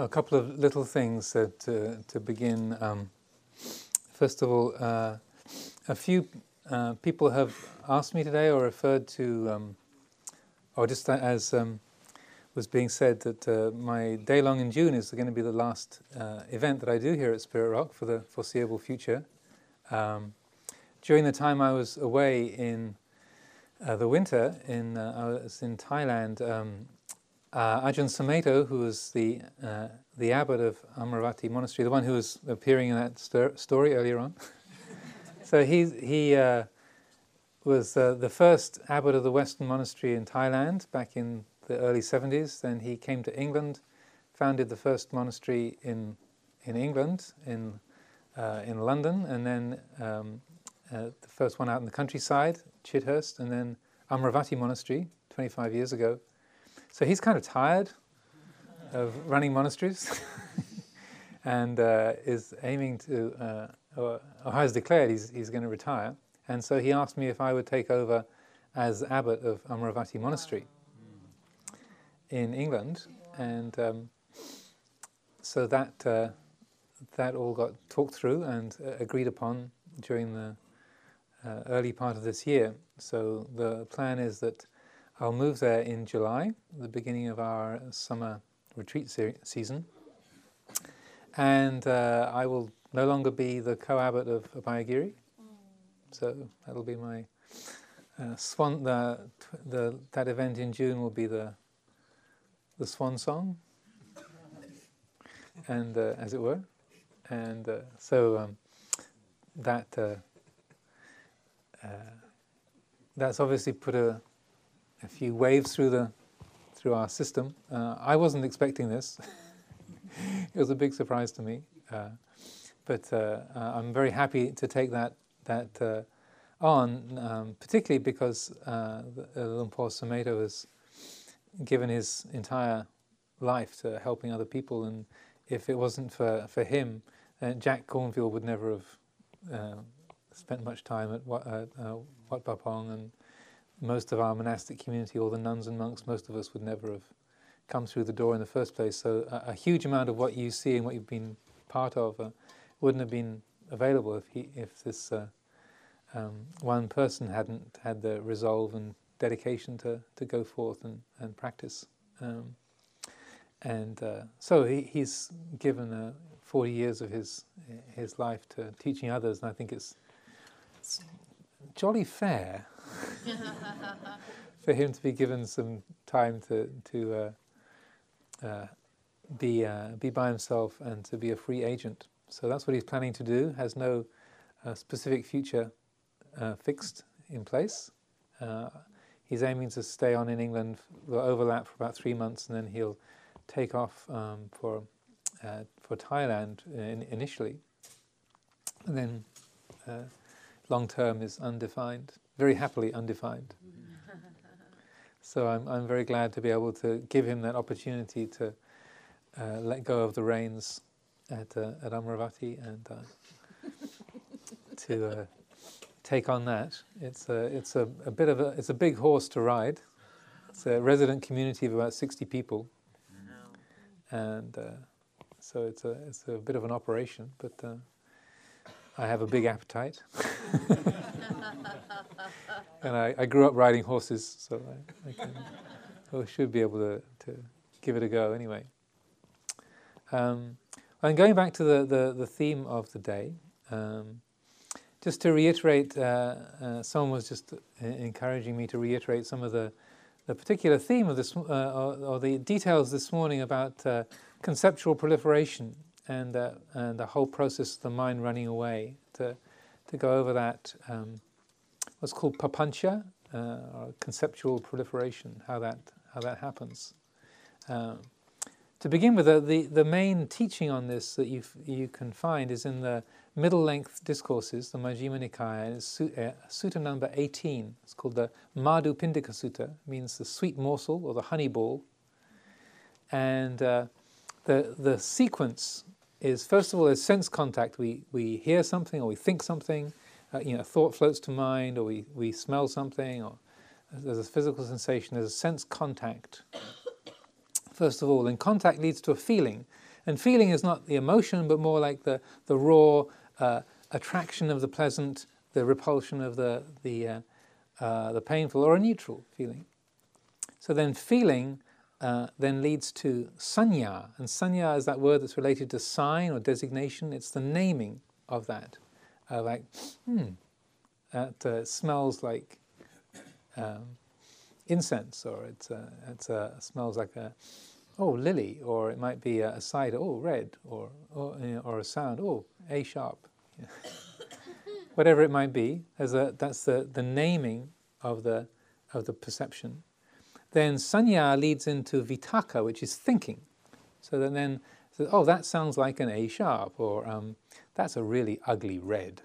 A couple of little things uh, to, to begin. Um, first of all, uh, a few uh, people have asked me today or referred to, um, or just as um, was being said, that uh, my day long in June is going to be the last uh, event that I do here at Spirit Rock for the foreseeable future. Um, during the time I was away in uh, the winter, in I was in Thailand um, uh, Ajahn Sumedho, who was the uh, the abbot of Amaravati Monastery, the one who was appearing in that story earlier on. so he he uh, was uh, the first abbot of the Western monastery in Thailand back in the early 70s. Then he came to England, founded the first monastery in in England in uh, in London, and then um, uh, the first one out in the countryside, Chithurst, and then Amaravati Monastery 25 years ago. So he's kind of tired of running monasteries and uh, is aiming to, uh, or, has declared he's, he's going to retire. And so he asked me if I would take over as abbot of Amaravati Monastery in England. And um, so that, uh, that all got talked through and uh, agreed upon during the uh, early part of this year. So the plan is that I'll move there in July, the beginning of our summer retreat se- season. And uh, I will no longer be the co abbot of Abhayagiri. So that'll be my uh, swan. The, the, that event in June will be the, the swan song, and uh, as it were. And uh, so um, that uh, uh, that's obviously put a a few waves through the through our system. Uh, I wasn't expecting this. it was a big surprise to me, uh, but uh, uh I'm very happy to take that that uh, on, um, particularly because uh, Luang Por Sumedho has given his entire life to helping other people, and if it wasn't for for him, Jack Kornfield would never have spent much time at Wat, Wat Pah Pong and most of our monastic community, all the nuns and monks, most of us would never have come through the door in the first place. So a, a huge amount of what you see and what you've been part of uh, wouldn't have been available if he, if this uh, um, one person hadn't had the resolve and dedication to, to go forth and, and practice. Um, and uh, so he, he's given uh, 40 years of his his life to teaching others, and I think it's, it's jolly fair for him to be given some time to to uh, uh, be uh, be by himself and to be a free agent. So that's what he's planning to do. Has no uh, specific future uh, fixed in place. Uh, he's aiming to stay on in England. Will overlap for about three months, and then he'll take off um, for for Thailand in, initially, and then long term is undefined very happily undefined. so I'm, I'm very glad to be able to give him that opportunity to uh, let go of the reins at, uh, at Amaravati and uh, to uh, take on that. It's a, it's a, a bit of a, it's a big horse to ride. It's a resident community of about 60 people. And uh, so it's a, it's a bit of an operation, but uh, I have a big appetite. and I, I, grew up riding horses, so I, I, can, I should be able to, to, give it a go anyway. Um, and going back to the, the, the theme of the day, um, just to reiterate, uh, uh, someone was just encouraging me to reiterate some of the, the particular theme of this, uh, or, or, the details this morning about uh, conceptual proliferation and, uh, and the whole process of the mind running away. To, to go over that um, what's called papancha, uh, or conceptual proliferation, how that how that happens. Um, to begin with, the, the main teaching on this that you you can find is in the middle length discourses, the Majjhima Nikaya, uh, sutta number 18. It's called the Madhu Pindika Sutta, means the sweet morsel or the honey ball. And uh, the, the sequence is first of all, there's sense contact. We, we hear something or we think something, uh, you know, a thought floats to mind, or we, we smell something, or there's a physical sensation, there's a sense contact. First of all, and contact leads to a feeling, And feeling is not the emotion, but more like the, the raw uh, attraction of the pleasant, the repulsion of the, the, uh, uh, the painful, or a neutral feeling. So then feeling uh, then leads to sanya, and sanya is that word that's related to sign or designation. It's the naming of that, uh, like, hmm, that uh, smells like um, incense, or it uh, uh, smells like a oh lily, or it might be a, cider, oh red, or or, you know, or a sound, oh A sharp, whatever it might be. A, that's the, the naming of the of the perception. Then sanya leads into vitakka, which is thinking. So that then, oh, that sounds like an A sharp, or um, that's a really ugly red.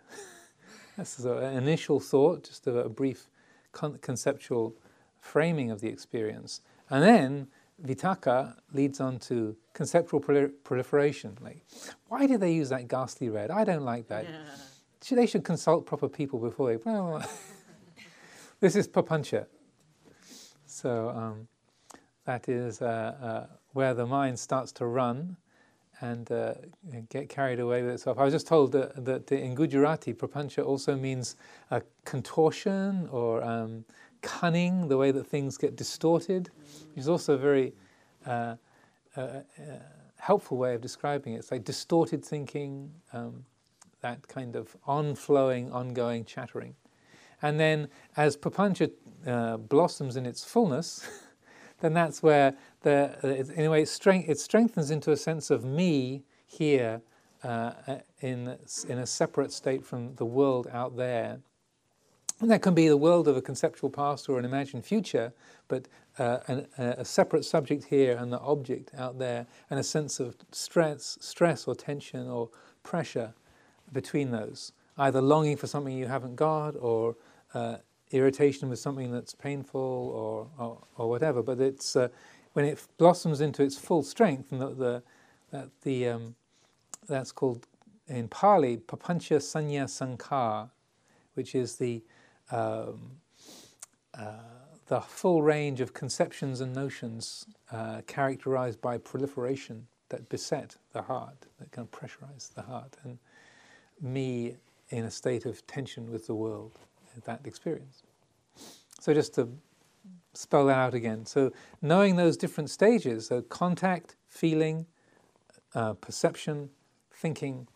that's an initial thought, just a, a brief con- conceptual framing of the experience. And then vitakka leads on to conceptual proliferation. Like, why did they use that ghastly red? I don't like that. Yeah. They should consult proper people before they. Well, this is papancha. So um, that is uh, uh, where the mind starts to run and uh, get carried away with itself. I was just told that, that in Gujarati, prapancha also means contortion or um, cunning, the way that things get distorted, which is also a very uh, uh, uh, helpful way of describing it. It's like distorted thinking, um, that kind of on-flowing, ongoing chattering. And then as prapancha uh, blossoms in its fullness, then that's where, the, in a way, it, strength, it strengthens into a sense of me here uh, in, in a separate state from the world out there. And that can be the world of a conceptual past or an imagined future, but uh, an, a separate subject here and the object out there, and a sense of stress, stress or tension or pressure between those. Either longing for something you haven't got, or uh, irritation with something that's painful, or, or, or whatever. But it's uh, when it blossoms into its full strength, and the, the, that the um, that's called in Pali papancha sanya sankhar, which is the um, uh, the full range of conceptions and notions uh, characterized by proliferation that beset the heart, that of pressurize the heart, and me in a state of tension with the world, that experience. So, just to spell that out again. So, knowing those different stages, so contact, feeling, uh, perception, thinking,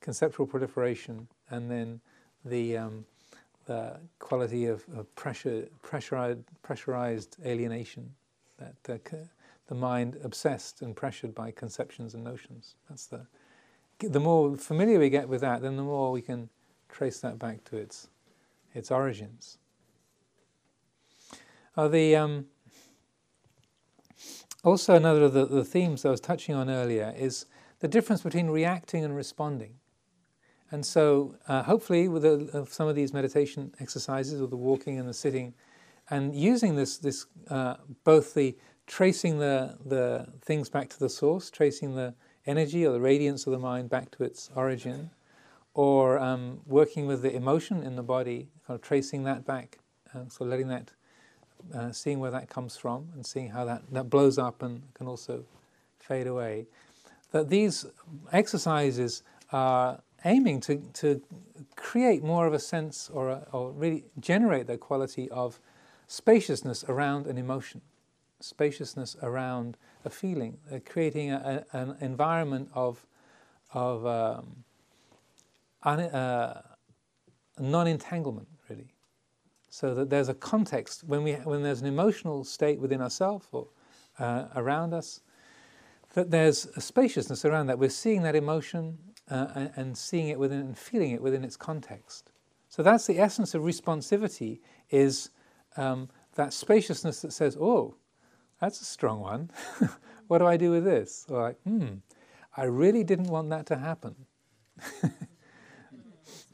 conceptual proliferation, and then the um, the quality of, of pressure, pressurized, pressurized alienation, that uh, the mind obsessed and pressured by conceptions and notions. That's the the more familiar we get with that, then the more we can trace that back to its its origins. Uh, the um, also another of the, the themes I was touching on earlier is the difference between reacting and responding. And so, uh, hopefully, with uh, some of these meditation exercises, or the walking and the sitting, and using this, this uh, both the tracing the, the things back to the source, tracing the energy or the radiance of the mind back to its origin, or um, working with the emotion in the body, kind of tracing that back, uh, so letting that, uh, seeing where that comes from, and seeing how that, that blows up and can also fade away. That these exercises are aiming to, to create more of a sense or, a, or really generate that quality of spaciousness around an emotion, spaciousness around a feeling, uh, creating a, a, an environment of, of um, uh, non entanglement, really. So that there's a context when, we, when there's an emotional state within ourselves or uh, around us, that there's a spaciousness around that. We're seeing that emotion uh, and, seeing it within and feeling it within its context. So that's the essence of responsivity is um, that spaciousness that says, oh, that's a strong one. what do I do with this? Or like, hmm, I really didn't want that to happen.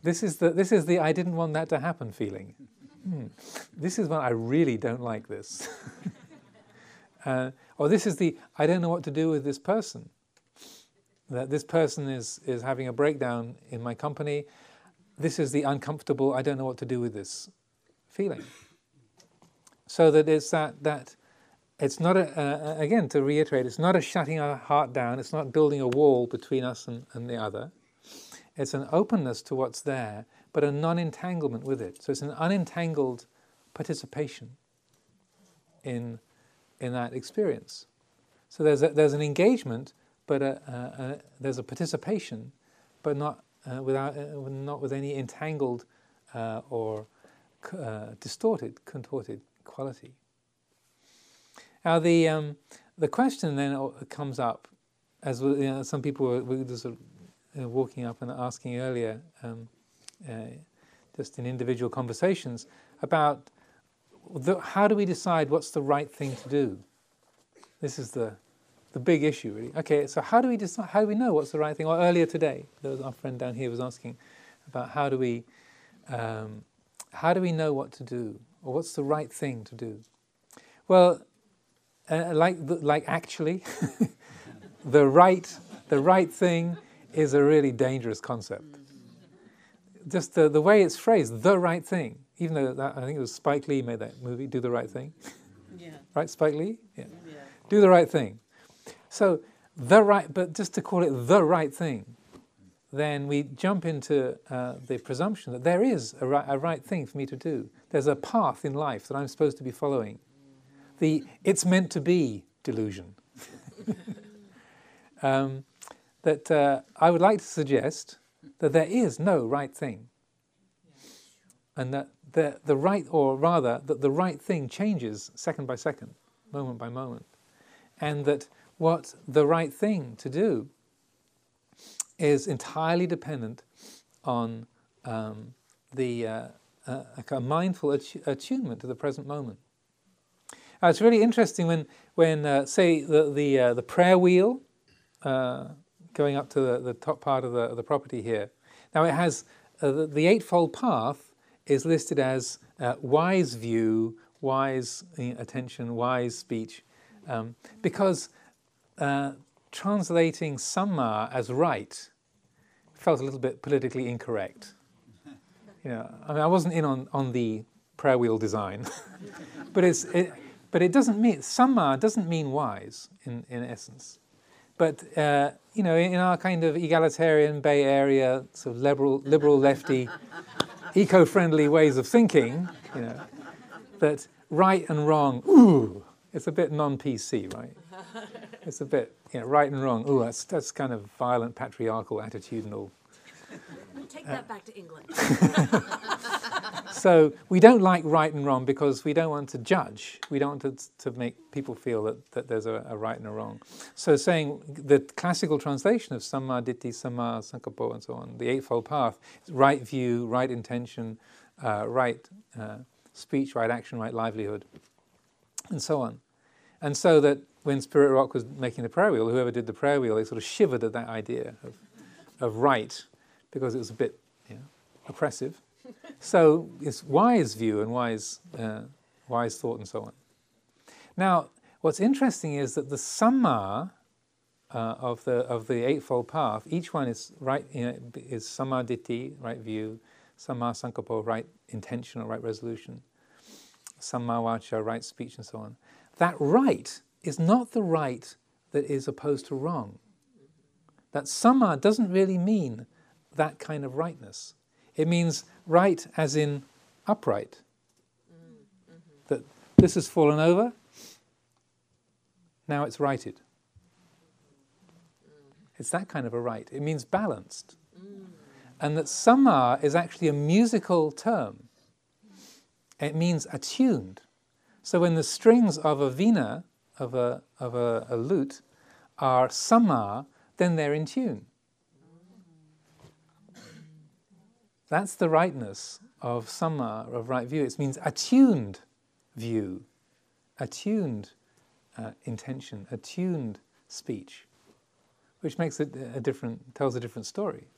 this is the this is the I didn't want that to happen feeling. Hmm. This is when I really don't like this. uh, or this is the I don't know what to do with this person that this person is, is having a breakdown in my company. This is the uncomfortable, I don't know what to do with this feeling. So that it's that, that it's not a, uh, again to reiterate, it's not a shutting our heart down. It's not building a wall between us and, and the other. It's an openness to what's there, but a non-entanglement with it. So it's an unentangled participation in in that experience. So there's a, there's an engagement, but a, a, a, there's a participation, but not uh, without uh, not with any entangled uh, or uh, distorted, contorted quality. Now the um, the question then comes up, as you know, some people were, were sort of, know, walking up and asking earlier, um, uh, just in individual conversations about the, how do we decide what's the right thing to do? This is the the big issue, really. Okay, so how do we decide? How do we know what's the right thing? Or earlier today, there was our friend down here was asking about how do we um, how do we know what to do, or what's the right thing to do? Well, uh, like like actually, the right the right thing is a really dangerous concept. Just the, the way it's phrased, the right thing. Even though that, I think it was Spike Lee made that movie, Do the Right Thing. Yeah. right, Spike Lee? Yeah. yeah. Do the right thing. So the right, but just to call it the right thing, then we jump into uh, the presumption that there is a right, a right thing for me to do. There's a path in life that I'm supposed to be following. The it's meant to be delusion. um, that uh, I would like to suggest that there is no right thing. And that the, the right, or rather, that the right thing changes second by second, moment by moment. And that what the right thing to do is entirely dependent on um, the uh, uh, a mindful attunement to the present moment. Uh, it's really interesting when, when uh, say, the the, uh, the prayer wheel uh, going up to the, the top part of the, the property here. Now it has the, the, Eightfold Path is listed as wise view, wise attention, wise speech, um, because uh, translating samma as right felt a little bit politically incorrect. You know, I mean, I wasn't in on, on the prayer wheel design, but it's it, but it doesn't mean samma doesn't mean wise in, in essence. But uh, you know, in our kind of egalitarian Bay Area, sort of liberal, liberal lefty, eco-friendly ways of thinking, you know, that right and wrong, ooh, it's a bit non-PC, right? it's a bit you know, right and wrong. ooh, that's that's kind of violent, patriarchal, attitudinal. We'll take that back to England. so we don't like right and wrong because we don't want to judge. We don't want to, to make people feel that, that there's a, a right and a wrong. So saying the classical translation of samma ditthi, samma sankappo, and so on, the eightfold path, right view, right intention, uh, right uh, speech, right action, right livelihood, and so on. And so that when Spirit Rock was making the prayer wheel, whoever did the prayer wheel, they sort of shivered at that idea of, of right because it was a bit you know, oppressive. So it's wise view and wise, uh, wise thought and so on. Now, what's interesting is that the samma uh, of the of the eightfold path, each one is right you know, is samma ditthi, right view, samma sankappo, right intention or right resolution, samma vacha, right speech and so on. That right is not the right that is opposed to wrong. That samma doesn't really mean that kind of rightness. It means right as in upright. Mm-hmm. That this has fallen over, now it's righted. It's that kind of a right. It means balanced. Mm. And that samma is actually a musical term. It means attuned. So when the strings of a vina of a, of a, a lute are samma, then they're in tune. That's the rightness of samma, of right view. It means attuned view, attuned uh, intention, attuned speech, which makes it a different, tells a different story.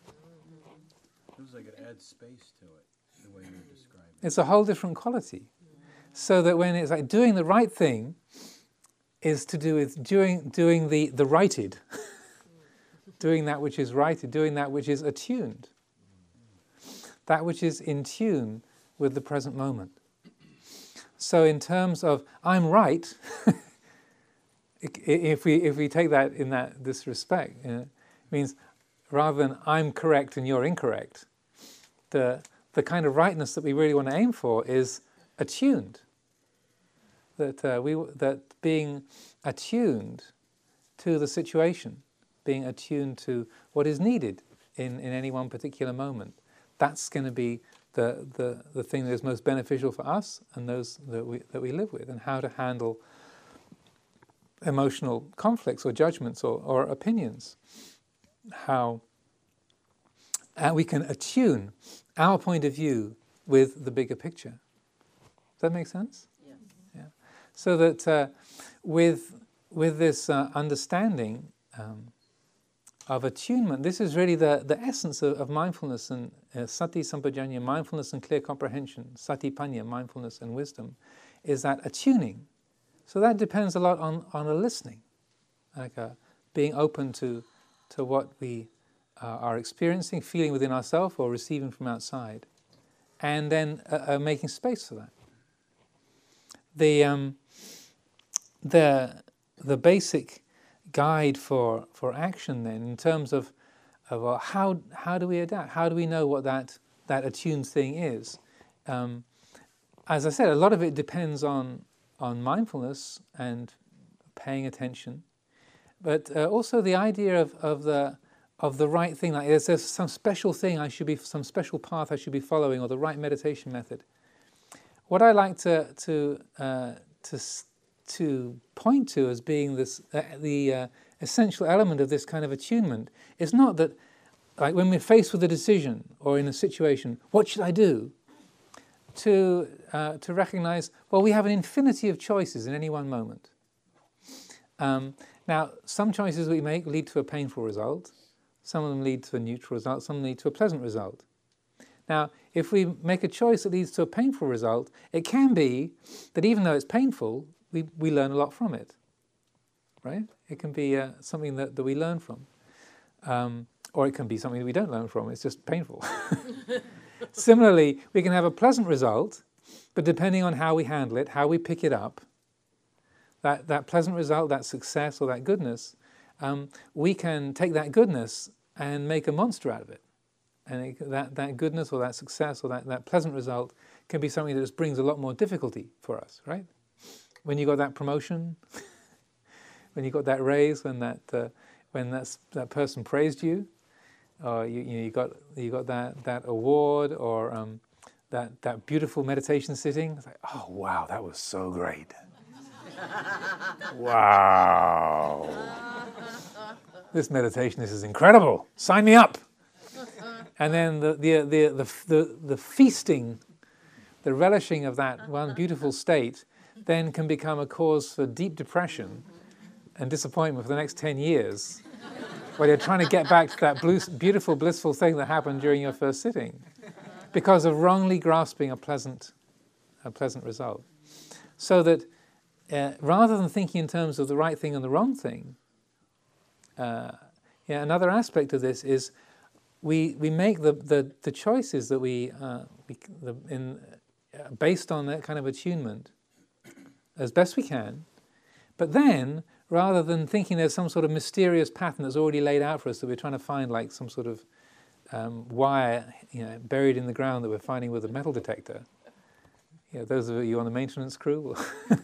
Like it adds space to it, the way you're describing. It's a whole different quality. So that when it's like doing the right thing, is to do with doing, doing the, the righted, doing that which is righted, doing that which is attuned, that which is in tune with the present moment. So, in terms of I'm right, if we if we take that in that this respect, you know, it means rather than I'm correct and you're incorrect, the the kind of rightness that we really want to aim for is attuned. That uh, we that being attuned to the situation, being attuned to what is needed in, in any one particular moment. That's going to be the, the, the thing that is most beneficial for us and those that we, that we live with, and how to handle emotional conflicts or judgments or, or opinions. How uh, we can attune our point of view with the bigger picture. Does that make sense? Yeah. Yeah. So that uh, with with this uh, understanding um, of attunement, this is really the, the essence of, of mindfulness and uh, sati sampajanya, mindfulness and clear comprehension, satipanya, mindfulness and wisdom, is that attuning. So that depends a lot on, on a listening, like a, uh, being open to, to what we uh, are experiencing, feeling within ourselves or receiving from outside, and then uh, uh, making space for that. The, um, the, the basic guide for, for action then in terms of, of uh, how, how do we adapt? How do we know what that, that attuned thing is? Um, as I said, a lot of it depends on, on mindfulness and paying attention, but uh, also the idea of, of, the, of the right thing, like there's, there's some special thing I should be, some special path I should be following, or the right meditation method. What I like to, to, uh, to, to point to as being this, uh, the uh, essential element of this kind of attunement is not that, like when we're faced with a decision or in a situation, what should I do? To, uh, to recognize, well, we have an infinity of choices in any one moment. Um, now, some choices we make lead to a painful result, some of them lead to a neutral result, some lead to a pleasant result. Now, if we make a choice that leads to a painful result, it can be that even though it's painful, we, we learn a lot from it, right? It can be uh, something that, that we learn from. Um, or it can be something that we don't learn from, it's just painful. Similarly, we can have a pleasant result, but depending on how we handle it, how we pick it up, that, that pleasant result, that success or that goodness, um, we can take that goodness and make a monster out of it. And it, that, that goodness or that success or that, that pleasant result can be something that just brings a lot more difficulty for us, right? When you got that promotion, when you got that raise, when that uh, when that that person praised you, or you, you, know, you got you got that that award, or um, that that beautiful meditation sitting. It's like, oh wow, that was so great. wow, this meditation this is incredible. Sign me up. And then the the the the, the, the feasting, the relishing of that one beautiful state then can become a cause for deep depression and disappointment for the next 10 years while you're trying to get back to that blue, beautiful, blissful thing that happened during your first sitting because of wrongly grasping a pleasant, a pleasant result. So that uh, rather than thinking in terms of the right thing and the wrong thing, uh, yeah, another aspect of this is we, we make the, the, the choices that we, uh, we the, in, uh, based on that kind of attunement as best we can. But then, rather than thinking there's some sort of mysterious pattern that's already laid out for us that we're trying to find, like some sort of um, wire you know, buried in the ground that we're finding with a metal detector, you know, those of you on the maintenance crew will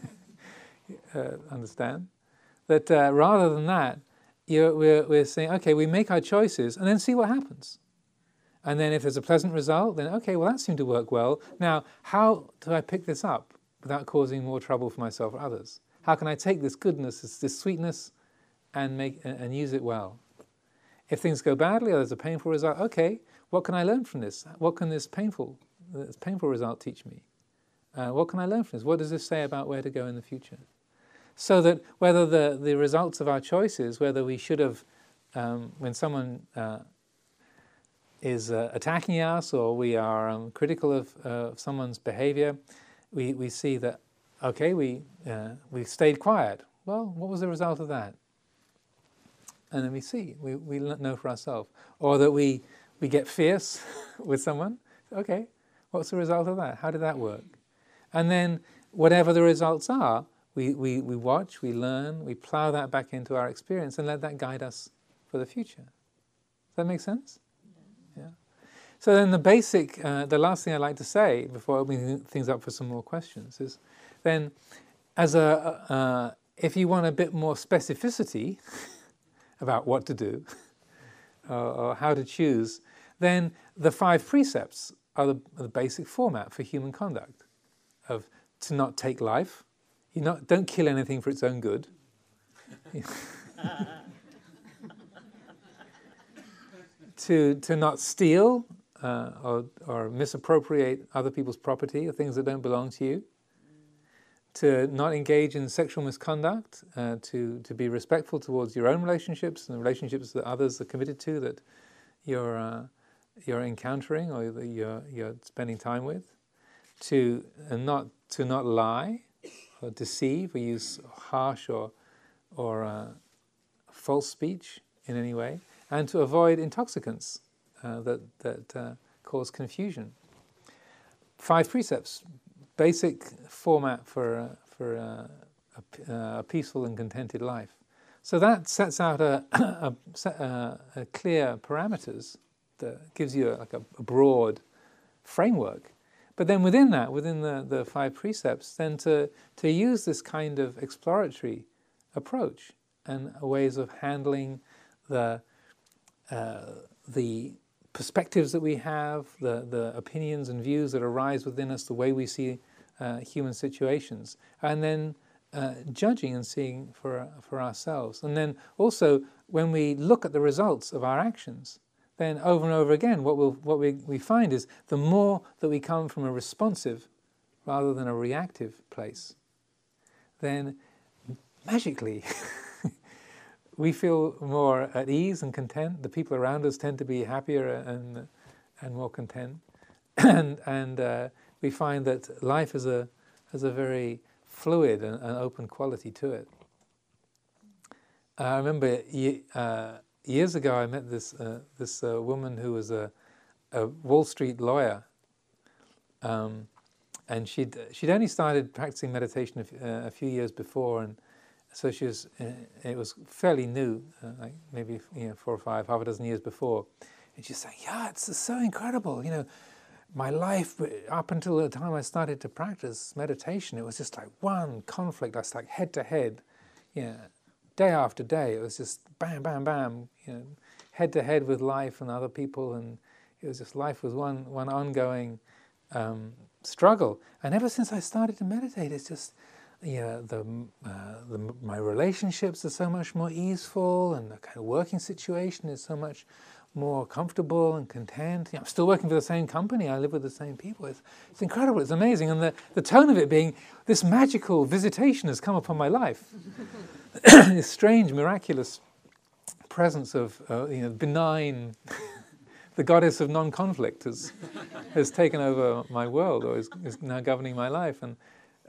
uh, understand that uh, rather than that, we're, we're saying, okay, we make our choices and then see what happens. And then if there's a pleasant result, then okay, well, that seemed to work well. Now, how do I pick this up? Without causing more trouble for myself or others? How can I take this goodness, this, this sweetness, and make and use it well? If things go badly or there's a painful result, okay, what can I learn from this? What can this painful, this painful result teach me? Uh, what can I learn from this? What does this say about where to go in the future? So that whether the, the results of our choices, whether we should have, um, when someone uh, is uh, attacking us or we are um, critical of uh, someone's behavior, we, we see that, okay, we, uh, we stayed quiet. Well, what was the result of that? And then we see, we, we know for ourselves. Or that we, we get fierce with someone. Okay, what's the result of that? How did that work? And then, whatever the results are, we, we, we watch, we learn, we plow that back into our experience and let that guide us for the future. Does that make sense? So then the basic, uh, the last thing I'd like to say before opening things up for some more questions is then as a, uh, if you want a bit more specificity about what to do or, or, how to choose, then the five precepts are the, are the basic format for human conduct of to not take life, you not, don't kill anything for its own good. to, to not steal uh, or, or misappropriate other people's property or things that don't belong to you. To not engage in sexual misconduct, uh, to, to be respectful towards your own relationships and the relationships that others are committed to that you're, uh, you're encountering or that you're, you're spending time with. To uh, not, to not lie, or deceive or use harsh or, or uh, false speech in any way, and to avoid intoxicants uh, that, that uh, cause confusion. Five precepts, basic format for, uh, for uh, a, a, peaceful and contented life. So that sets out a, a, a clear parameters that gives you like a, broad framework but then within that, within the, the five precepts, then to, to use this kind of exploratory approach and ways of handling the, uh, the perspectives that we have, the, the opinions and views that arise within us, the way we see uh, human situations, and then uh, judging and seeing for, for ourselves. And then also, when we look at the results of our actions, then over and over again, what, we'll, what we, we find is the more that we come from a responsive rather than a reactive place, then magically we feel more at ease and content. The people around us tend to be happier and, and more content. and and uh, we find that life has a, has a very fluid and, and open quality to it. I remember uh, years ago, I met this uh, this uh, woman who was a, a Wall Street lawyer, um, and she'd she'd only started practicing meditation uh, a few years before, and so she was uh, it was fairly new, uh, like maybe you know four or five, half a dozen years before, and she's saying, "Yeah, it's so incredible, you know." My life, up until the time I started to practice meditation, it was just like one conflict. I was like head to head, you know, day after day. It was just bam, bam, bam, you know, head to head with life and other people, and it was just life was one one ongoing um, struggle. And ever since I started to meditate, it's just you know, the, uh, the, my relationships are so much more easeful, and the kind of working situation is so much more comfortable and content. You know, I'm still working for the same company. I live with the same people. It's, it's incredible. It's amazing. And the, the tone of it being this magical visitation has come upon my life. this strange, miraculous presence of uh, you know, benign, the goddess of non-conflict has, has taken over my world or is, is now governing my life. And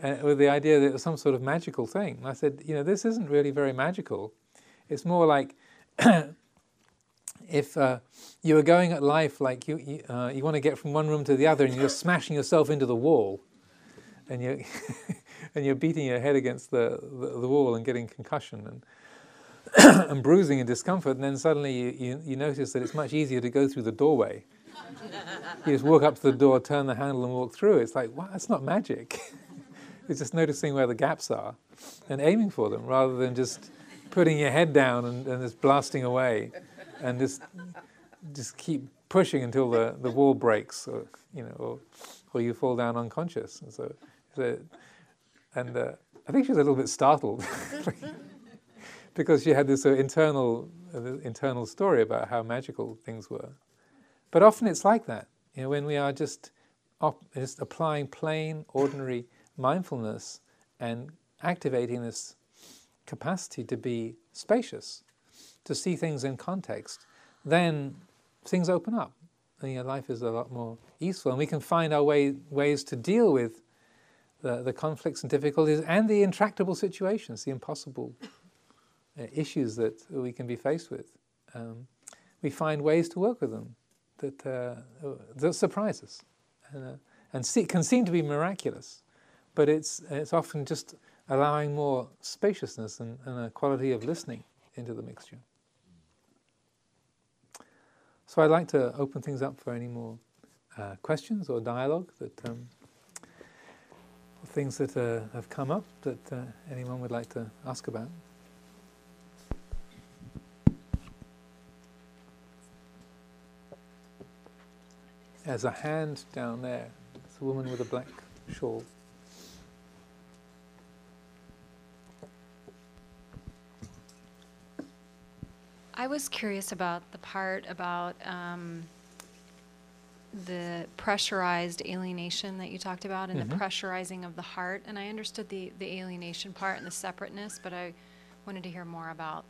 uh, with the idea that it was some sort of magical thing. And I said, you know, this isn't really very magical. It's more like if uh, you were going at life like you, you, uh, you want to get from one room to the other and you're smashing yourself into the wall and you're, and you're beating your head against the, the, the wall and getting concussion and, and bruising and discomfort, and then suddenly you, you, you, notice that it's much easier to go through the doorway. you just walk up to the door, turn the handle, and walk through. It's like, wow, that's not magic. it's just noticing where the gaps are and aiming for them rather than just putting your head down and, and just blasting away and just, just keep pushing until the, the wall breaks or, you know, or, or you fall down unconscious. And so, so and uh, I think she was a little bit startled because she had this internal, uh, internal story about how magical things were. But often it's like that, you know, when we are just, op- just applying plain, ordinary mindfulness and activating this capacity to be spacious, to see things in context, then things open up. And, you know, life is a lot more easeful, and we can find our way, ways to deal with the, the conflicts and difficulties and the intractable situations, the impossible uh, issues that we can be faced with. Um, we find ways to work with them that, uh, that surprise us and, uh, and see, can seem to be miraculous, but it's, it's often just allowing more spaciousness and, and a quality of listening into the mixture. So I'd like to open things up for any more uh, questions or dialogue that um, things that uh, have come up that uh, anyone would like to ask about. There's a hand down there. It's a woman with a black shawl. I was curious about the part about um, the pressurized alienation that you talked about and the Mhm. pressurizing of the heart. And I understood the, the alienation part and the separateness, but I wanted to hear more about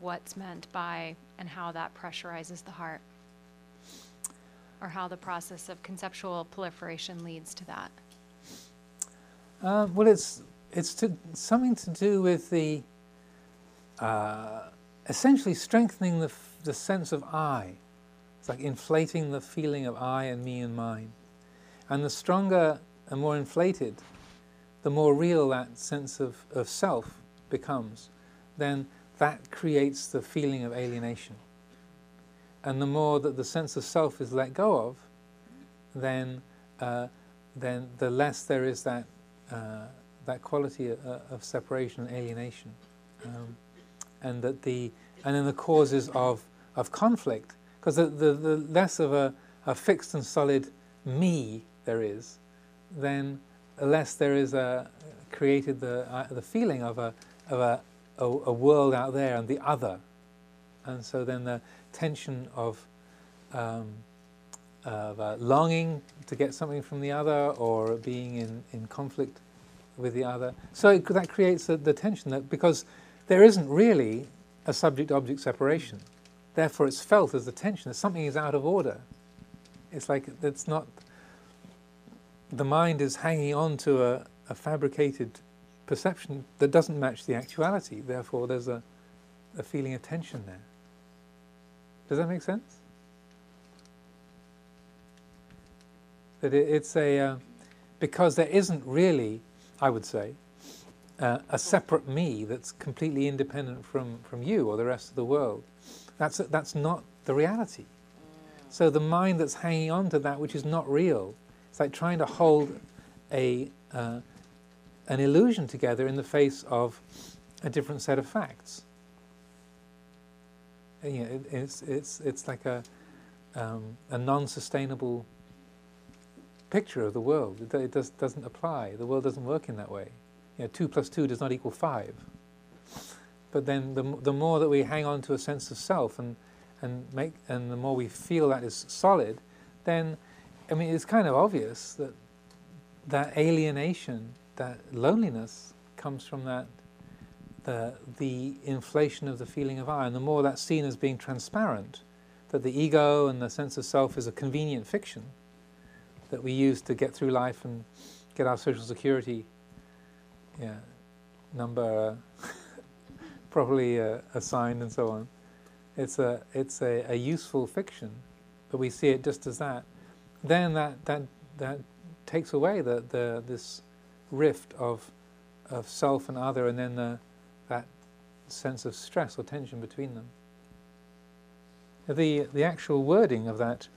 what's meant by and how that pressurizes the heart. Or how the process of conceptual proliferation leads to that. Um, well, it's it's to, something to do with the uh, essentially strengthening the the sense of I. It's like inflating the feeling of I and me and mine, and the stronger and more inflated, the more real that sense of, of self becomes. Then that creates the feeling of alienation, and the more that the sense of self is let go of, then uh, then the less there is that uh, that quality of, of separation and alienation, um, and that the and then the causes of of conflict, because the, the, the less of a, a fixed and solid me there is, then the less there is a created the uh, the feeling of a of a, a a world out there and the other, and so then the tension of um, of uh, longing to get something from the other or being in, in conflict with the other. So it, that creates a, the tension that because there isn't really a subject-object separation, therefore it's felt as the tension. That something is out of order. It's like it's not. The mind is hanging on to a, a fabricated perception that doesn't match the actuality. Therefore, there's a, a feeling of tension there. Does that make sense? that it, it's a uh, because there isn't really, I would say, uh, a separate me that's completely independent from from you or the rest of the world. That's that's not the reality. So the mind that's hanging on to that which is not real, it's like trying to hold a uh, an illusion together in the face of a different set of facts. And, you know, it, it's it's it's like a um, a non-sustainable picture of the world. It, it does, doesn't apply. The world doesn't work in that way. You know, two plus two does not equal five. But then the, the more that we hang on to a sense of self and, and, make, and the more we feel that is solid, then, I mean, it's kind of obvious that that alienation, that loneliness comes from that, the, the inflation of the feeling of I. And the more that's seen as being transparent, that the ego and the sense of self is a convenient fiction, that we use to get through life and get our social security yeah, number uh, properly uh, assigned and so on. It's a it's a, a useful fiction, but we see it just as that. Then that that that takes away the, the this rift of of self and other, and then the, that sense of stress or tension between them. The the actual wording of that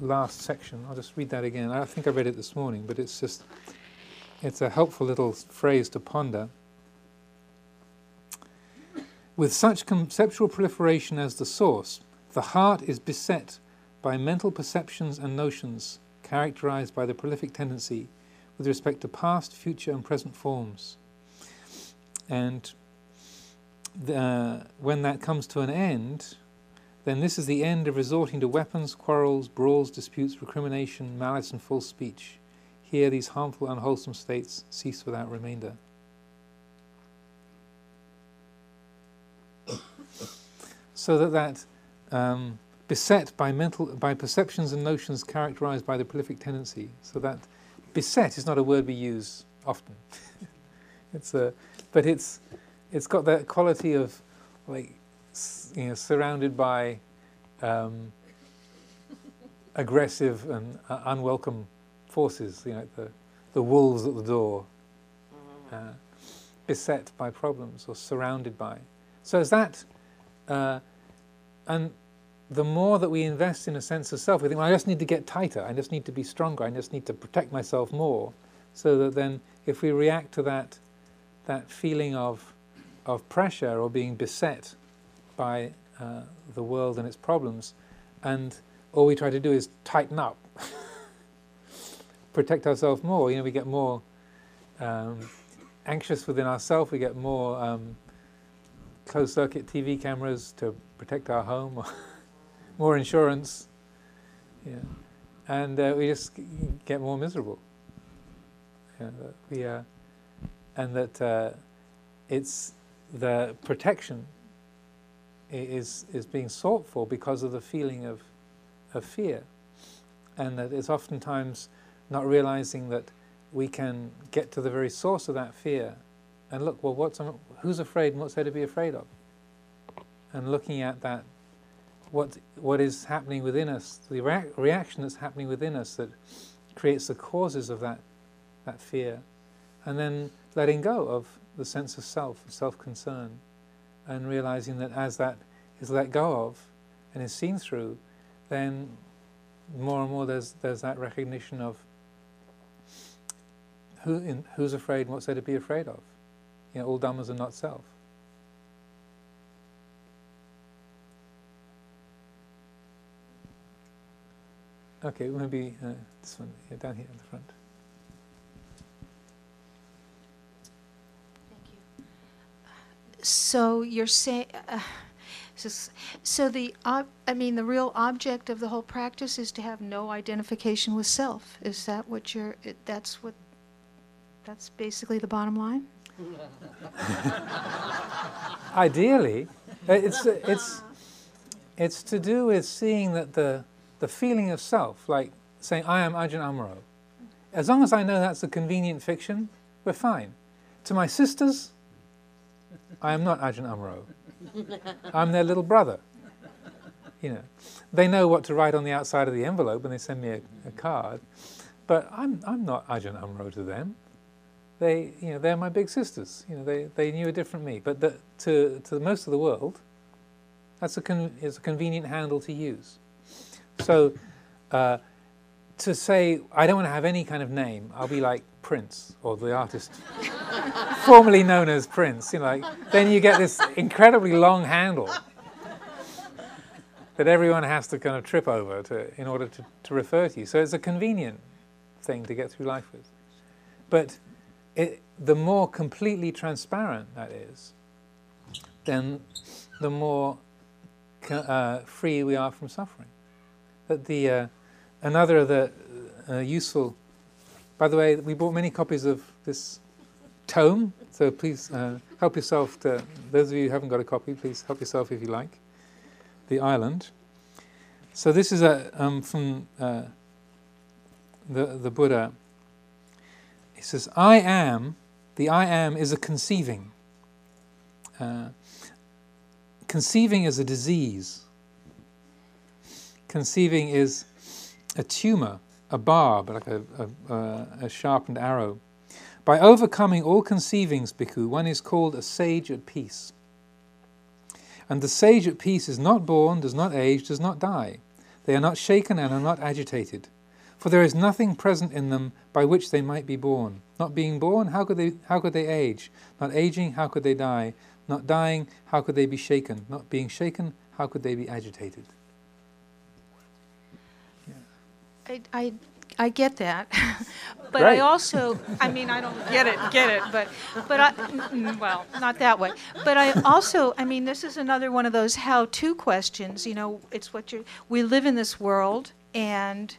last section. I'll just read that again. I think I read it this morning, but it's just it's a helpful little phrase to ponder. With such conceptual proliferation as the source, the heart is beset by mental perceptions and notions characterized by the prolific tendency with respect to past, future, and present forms. And the, when that comes to an end, then this is the end of resorting to weapons, quarrels, brawls, disputes, recrimination, malice, and false speech. Here, these harmful, unwholesome states cease without remainder. so that that um, beset by mental, by perceptions and notions characterized by the prolific tendency. So that beset is not a word we use often. it's a, but it's it's got that quality of like you know, surrounded by um, aggressive and uh, unwelcome forces, you know, the, the wolves at the door. uh, beset by problems or surrounded by. So is that, uh, and the more that we invest in a sense of self, we think, well, I just need to get tighter, I just need to be stronger, I just need to protect myself more, so that then if we react to that, that feeling of, of pressure or being beset by uh, the world and its problems, and all we try to do is tighten up, protect ourselves more, you know, we get more um, anxious within ourselves, we get more um, closed circuit TV cameras to protect our home, more insurance, yeah. and uh, we just get more miserable. Yeah, we, uh, and that uh, it's the protection is is being sought for because of the feeling of of fear, and that it's oftentimes not realizing that we can get to the very source of that fear and look, well, what's, who's afraid and what's there to be afraid of? And looking at that, what, what is happening within us, the rea- reaction that's happening within us that creates the causes of that, that fear, and then letting go of the sense of self, self concern, and realizing that as that is let go of and is seen through, then more and more there's, there's that recognition of who, in, who's afraid and what's there to be afraid of. You know, all dhammas are not self. Okay, maybe uh, this one yeah, down here in the front. Thank you. So you're saying, uh, so the ob- I mean, the real object of the whole practice is to have no identification with self. Is that what you're? That's what that's basically the bottom line? Ideally, uh, it's, uh, it's, it's to do with seeing that the, the feeling of self, like saying, I am Ajahn Amaro, as long as I know that's a convenient fiction, we're fine. To my sisters, I am not Ajahn Amaro. I'm their little brother. You know, they know what to write on the outside of the envelope when they send me a, a card, but I'm, I'm not Ajahn Amaro to them they, you know, they're my big sisters. You know, they, they knew a different me. But the, to, to most of the world, that's a, con- is a convenient handle to use. So uh, to say, I don't want to have any kind of name, I'll be like Prince, or the artist formerly known as Prince. You know, like, then you get this incredibly long handle that everyone has to kind of trip over to, in order to, to refer to you. So it's a convenient thing to get through life with. But it, the more completely transparent that is, then the more uh, free we are from suffering. That the uh, another of the uh, useful. By the way, we bought many copies of this tome, so please uh, help yourself. To those of you who haven't got a copy, please help yourself if you like. The island. So this is a um, from uh, the the Buddha he says, I am, the I am is a conceiving. Uh, conceiving is a disease. Conceiving is a tumor, a barb, like a, a, a sharpened arrow. By overcoming all conceivings, bhikkhu, one is called a sage at peace. And the sage at peace is not born, does not age, does not die. They are not shaken and are not agitated. For there is nothing present in them by which they might be born. Not being born, how could they, how could they age? Not aging, how could they die? Not dying, how could they be shaken? Not being shaken, how could they be agitated? Yeah. I, I, I get that, but right. I also, I mean, I don't get it, get it, but, but I, mm, well, not that way. But I also, I mean, this is another one of those how-to questions. You know, it's what you. We live in this world, and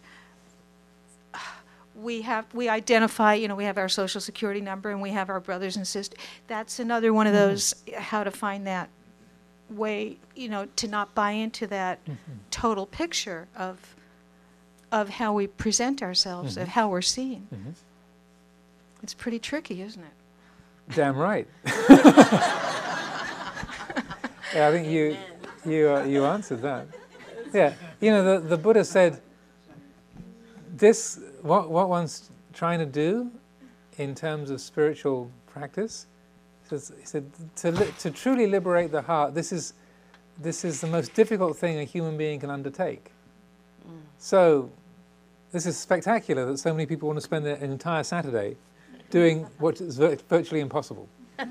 we have we identify you know we have our social security number and we have our brothers and sisters that's another one of mm-hmm. those mm-hmm. how to find that way you know to not buy into that mm-hmm. total picture of of how we present ourselves mm-hmm. of how we're seen mm-hmm. it's pretty tricky isn't it damn right yeah, i think you you uh, you answered that yeah you know the, the buddha said this what, what one's trying to do in terms of spiritual practice. He, said, to, li- to truly liberate the heart, this is, this is the most difficult thing a human being can undertake. Mm. So, this is spectacular that so many people want to spend an entire Saturday doing what is vir- virtually impossible.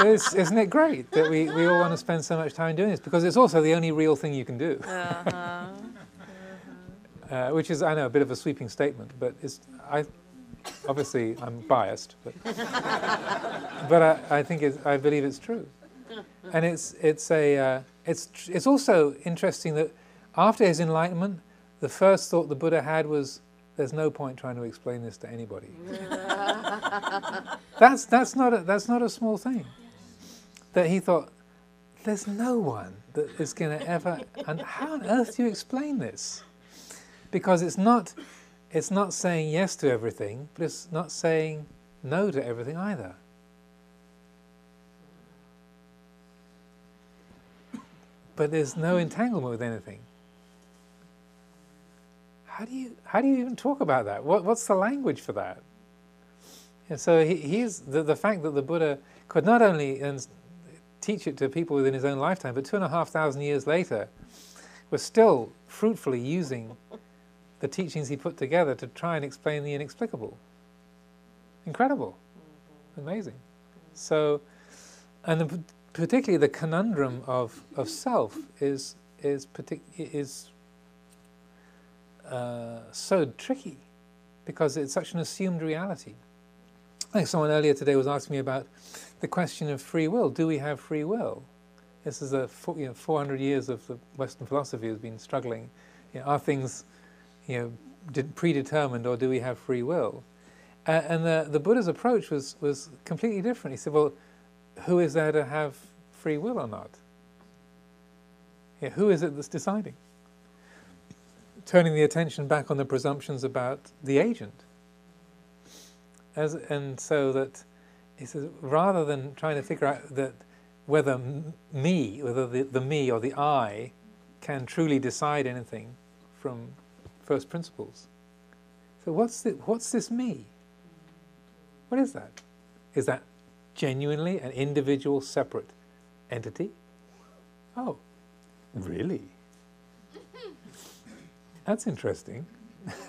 It's- isn't it great that we, we all want to spend so much time doing this? Because it's also the only real thing you can do. Uh-huh. Uh, which is, I know, a bit of a sweeping statement, but it's, I, obviously I'm biased, but, but I, I think it's, I believe it's true. And it's, it's, a, uh, it's, tr- it's also interesting that after his enlightenment, the first thought the Buddha had was, there's no point trying to explain this to anybody. that's, that's, not a, that's not a small thing. That he thought, there's no one that is going to ever, and how on earth do you explain this? Because it's not, it's not saying yes to everything, but it's not saying no to everything either. But there's no entanglement with anything. How do you how do you even talk about that? What, what's the language for that? And so he, he's the, the fact that the Buddha could not only and teach it to people within his own lifetime, but two and a half thousand years later, was still fruitfully using the teachings he put together to try and explain the inexplicable. Incredible, amazing. So, and the, particularly the conundrum of, of self is is partic- is uh, so tricky because it's such an assumed reality. I think someone earlier today was asking me about the question of free will. Do we have free will? This is a you know, 400 years of the Western philosophy has been struggling. You know, are things you know, de- predetermined or do we have free will? Uh, and the, the Buddha's approach was, was completely different. He said, well, who is there to have free will or not? Yeah, who is it that's deciding? Turning the attention back on the presumptions about the agent. As, and so that he says, rather than trying to figure out that whether me, whether the, the me or the I can truly decide anything from first principles. So what's, the, what's this me? What is that? Is that genuinely an individual, separate entity? Oh, really? That's interesting.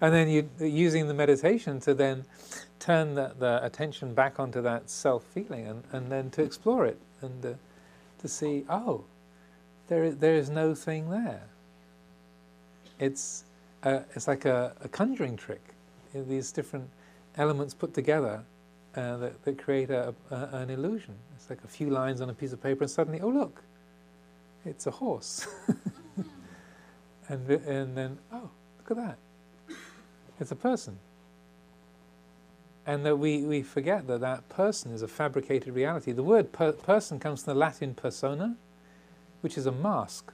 and then you're using the meditation to then turn the, the attention back onto that self feeling and, and then to explore it and uh, to see, oh, there, is- there is no thing there. It's, uh, it's like a, a conjuring trick. You know, these different elements put together uh, that, that create a, a, an illusion. It's like a few lines on a piece of paper, and suddenly, oh look, it's a horse. and and then, oh, look at that, it's a person. And that we, we forget that that person is a fabricated reality. The word per- person comes from the Latin persona, which is a mask.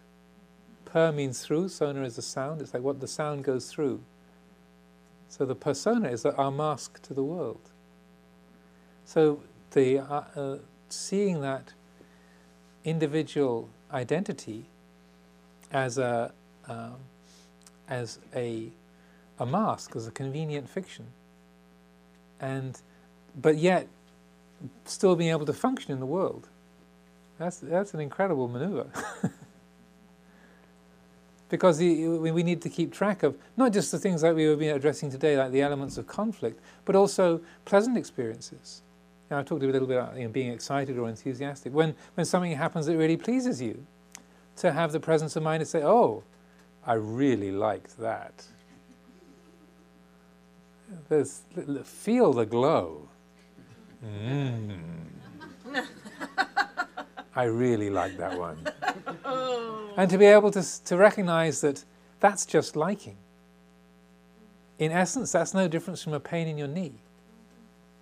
Per means through, sona is a sound. It's like what the sound goes through. So the persona is our mask to the world. So the uh, uh, seeing that individual identity as a um, as a a mask, as a convenient fiction, and but yet still being able to function in the world. That's that's an incredible maneuver. because the, we need to keep track of not just the things that we have been addressing today, like the elements of conflict, but also pleasant experiences. Now, I talked a little bit about you know, being excited or enthusiastic. When, when something happens that really pleases you, to have the presence of mind to say, oh, I really liked that. There's, feel the glow. Mm. I really like that one. Oh. And to be able to, to recognize that that's just liking. In essence, that's no difference from a pain in your knee.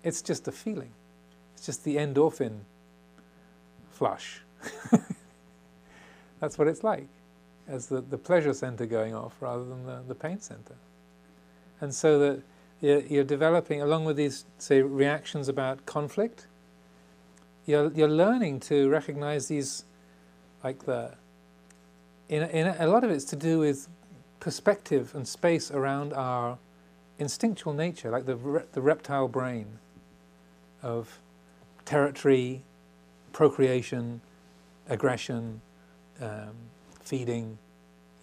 It's just a feeling. It's just the endorphin flush. That's what it's like, as the, the pleasure center going off rather than the, the pain center. And so that you're, you're developing, along with these, say, reactions about conflict, you're, you're learning to recognize these, like the, in, in a lot of it's to do with perspective and space around our instinctual nature, like the, re- the reptile brain of territory, procreation, aggression, um, feeding,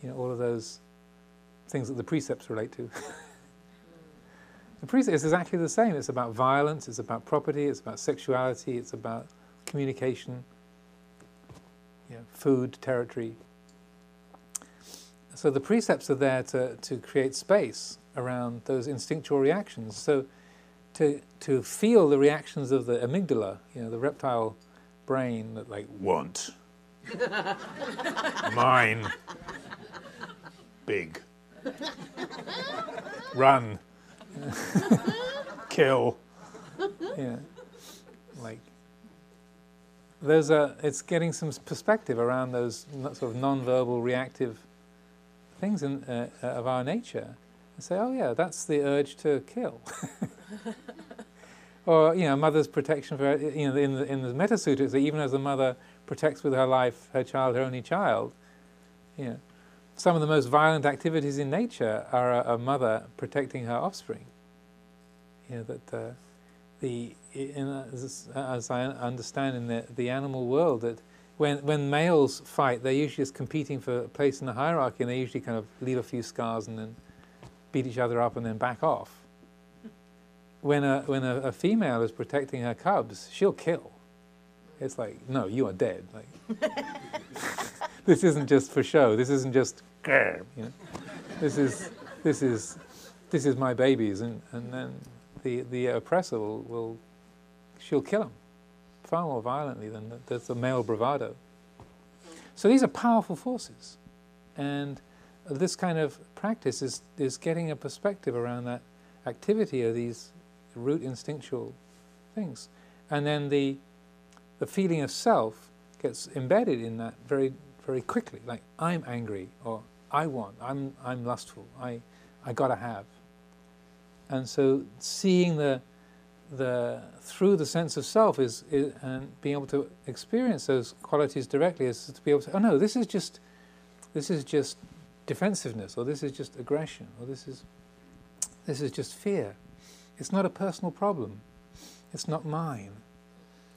you know, all of those things that the precepts relate to. the precept is exactly the same. It's about violence, it's about property, it's about sexuality, it's about communication, you know, food, territory. So the precepts are there to, to create space around those instinctual reactions. So to, to feel the reactions of the amygdala, you know, the reptile brain that like want, mine, big, run, kill, yeah, like there's a it's getting some perspective around those sort of non-verbal reactive things in, uh, uh, of our nature and say, oh yeah, that's the urge to kill. or you know, mother's protection for you know in the in the Metta Sutta, that even as a mother protects with her life her child, her only child, you know, some of the most violent activities in nature are a, a mother protecting her offspring. You know that uh, the in, as, as, I understand in the the animal world that when when males fight, they're usually just competing for a place in the hierarchy, and they usually kind of leave a few scars and then beat each other up and then back off. When a when a, a female is protecting her cubs, she'll kill. It's like, no, you are dead. Like, this isn't just for show. This isn't just, you know. This is this is this is my babies, and, and then the the oppressor will, will she'll kill them far more violently than the, the male bravado. So these are powerful forces, and this kind of practice is, is getting a perspective around that activity of these root instinctual things. And then the, the feeling of self gets embedded in that very, very quickly. Like, I'm angry, or I want, I'm, I'm lustful, I, I gotta have. And so seeing the, the, through the sense of self is, is, and being able to experience those qualities directly is to be able to, oh no, this is just, this is just defensiveness, or this is just aggression, or this is, this is just fear. It's not a personal problem. It's not mine.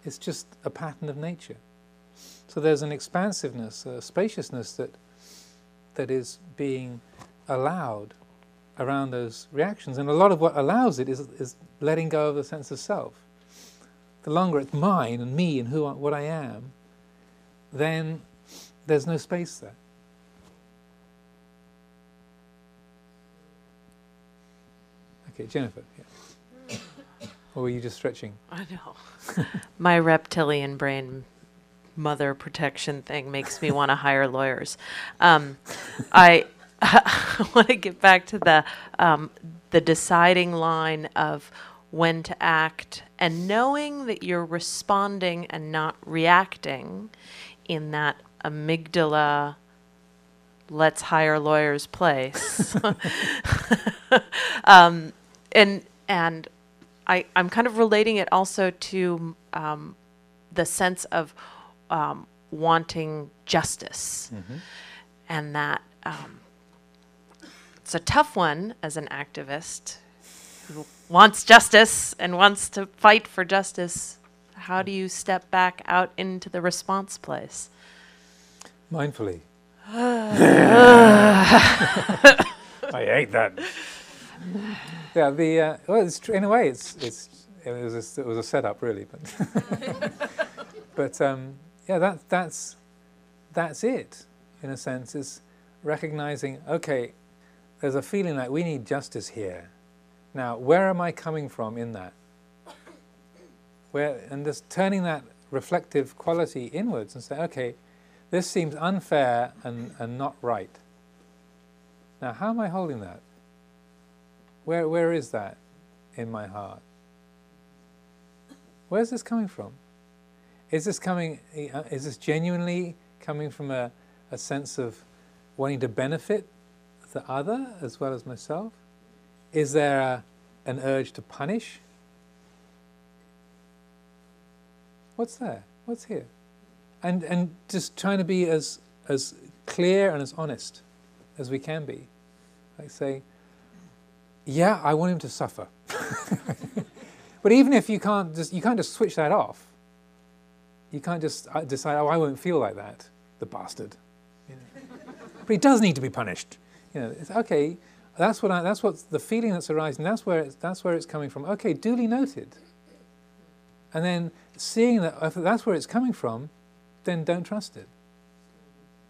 It's just a pattern of nature. So there's an expansiveness, a spaciousness that, that is being allowed around those reactions. And a lot of what allows it is, is letting go of the sense of self. The longer it's mine and me and who what I am, then there's no space there. Okay, Jennifer. Yeah. or were you just stretching? I know. My reptilian brain mother protection thing makes me want to hire lawyers. Um, I, I want to get back to the um, the deciding line of when to act and knowing that you're responding and not reacting in that amygdala let's hire lawyers place um, and and I I'm kind of relating it also to um, the sense of um, wanting justice, Mm-hmm. and that um, it's a tough one as an activist who wants justice and wants to fight for justice. How do you step back out into the response place? Mindfully. I hate that. Yeah, the uh, well, it's in a way, it's it's it was a, it was a setup really, but but um, yeah, that that's that's it in a sense. Is recognizing okay, there's a feeling like we need justice here. Now, where am I coming from in that? Where and just turning that reflective quality inwards and say, okay, this seems unfair and, and not right. Now, how am I holding that? Where, where is that in my heart? Where's this coming from? Is this coming? uh, Is this genuinely coming from a, a sense of wanting to benefit the other as well as myself? Is there a, an urge to punish? What's there? What's here? And and just trying to be as as clear and as honest as we can be. Like say, yeah, I want him to suffer. but even if you can't just you can't just switch that off. You can't just uh, decide, oh, I won't feel like that, the bastard. You know. but he does need to be punished. You know, it's okay. That's what I, that's what the feeling that's arising. That's where it's, that's where it's coming from. Okay, duly noted. And then seeing that if that's where it's coming from, then don't trust it.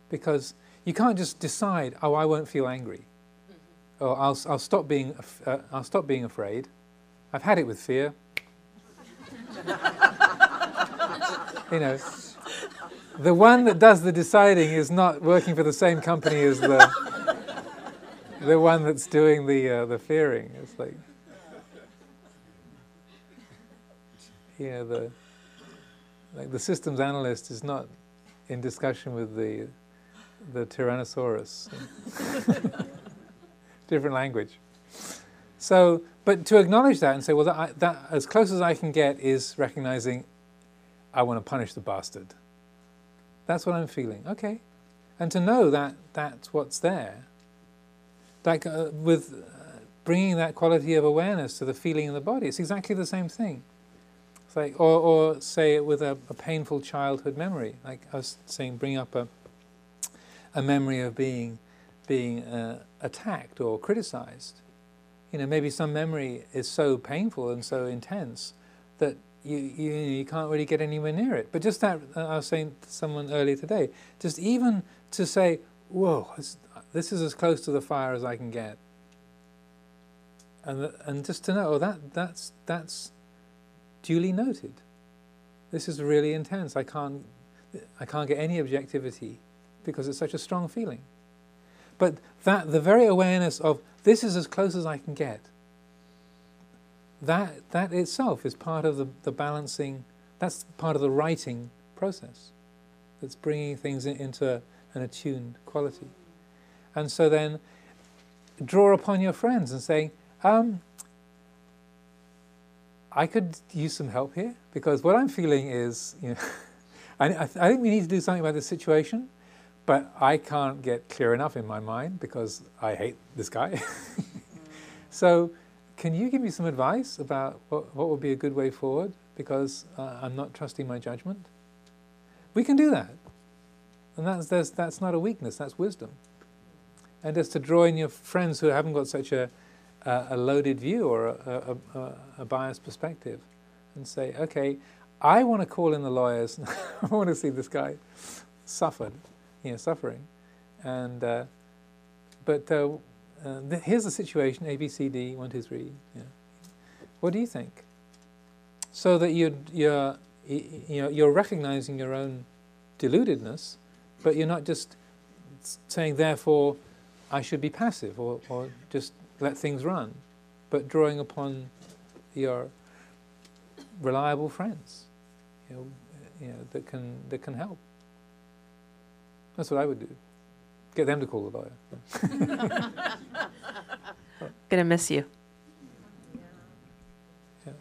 Because you can't just decide, oh, I won't feel angry, or I'll, I'll stop being uh, I'll stop being afraid. I've had it with fear. you know, the one that does the deciding is not working for the same company as the the one that's doing the uh, the fearing. It's like, yeah, the like the systems analyst is not in discussion with the the Tyrannosaurus. Different language. So, but to acknowledge that and say, well, that, I, that as close as I can get is recognizing I want to punish the bastard. That's what I'm feeling. Okay. And to know that that's what's there, like uh, with uh, bringing that quality of awareness to the feeling in the body, it's exactly the same thing. It's like, or, or say it with a, a painful childhood memory, like I was saying, bring up a, a memory of being, being uh, attacked or criticized. You know, maybe some memory is so painful and so intense that you, you, you can't really get anywhere near it. But just that, uh, I was saying to someone earlier today, just even to say, whoa, this, is as close to the fire as I can get. And, and just to know, oh, that, that's, that's duly noted. This is really intense. I can't, I can't get any objectivity because it's such a strong feeling. But that, the very awareness of this is as close as I can get, that, that itself is part of the, the balancing, that's part of the righting process. That's bringing things in, into an attuned quality. And so then draw upon your friends and say, um, I could use some help here because what I'm feeling is, you know, I, I, I think we need to do something about this situation, but I can't get clear enough in my mind because I hate this guy. so, can you give me some advice about what, what would be a good way forward? Because uh, I'm not trusting my judgment. We can do that. And that's, that's, that's not a weakness, that's wisdom. And just to draw in your friends who haven't got such a, a, a loaded view or a, a, a, biased perspective and say, okay, I want to call in the lawyers. I want to see this guy suffered, you know, suffering. And, uh, but uh, uh, th- here's the situation A, B, C, D, one, two, three. Yeah. What do you think? So that you're, you're, you know, you're recognizing your own deludedness, but you're not just saying, therefore, I should be passive or, or just let things run, but drawing upon your reliable friends, you know, you know, that can that can help. That's what I would do. Get them to call the lawyer. Gonna miss you. Yeah.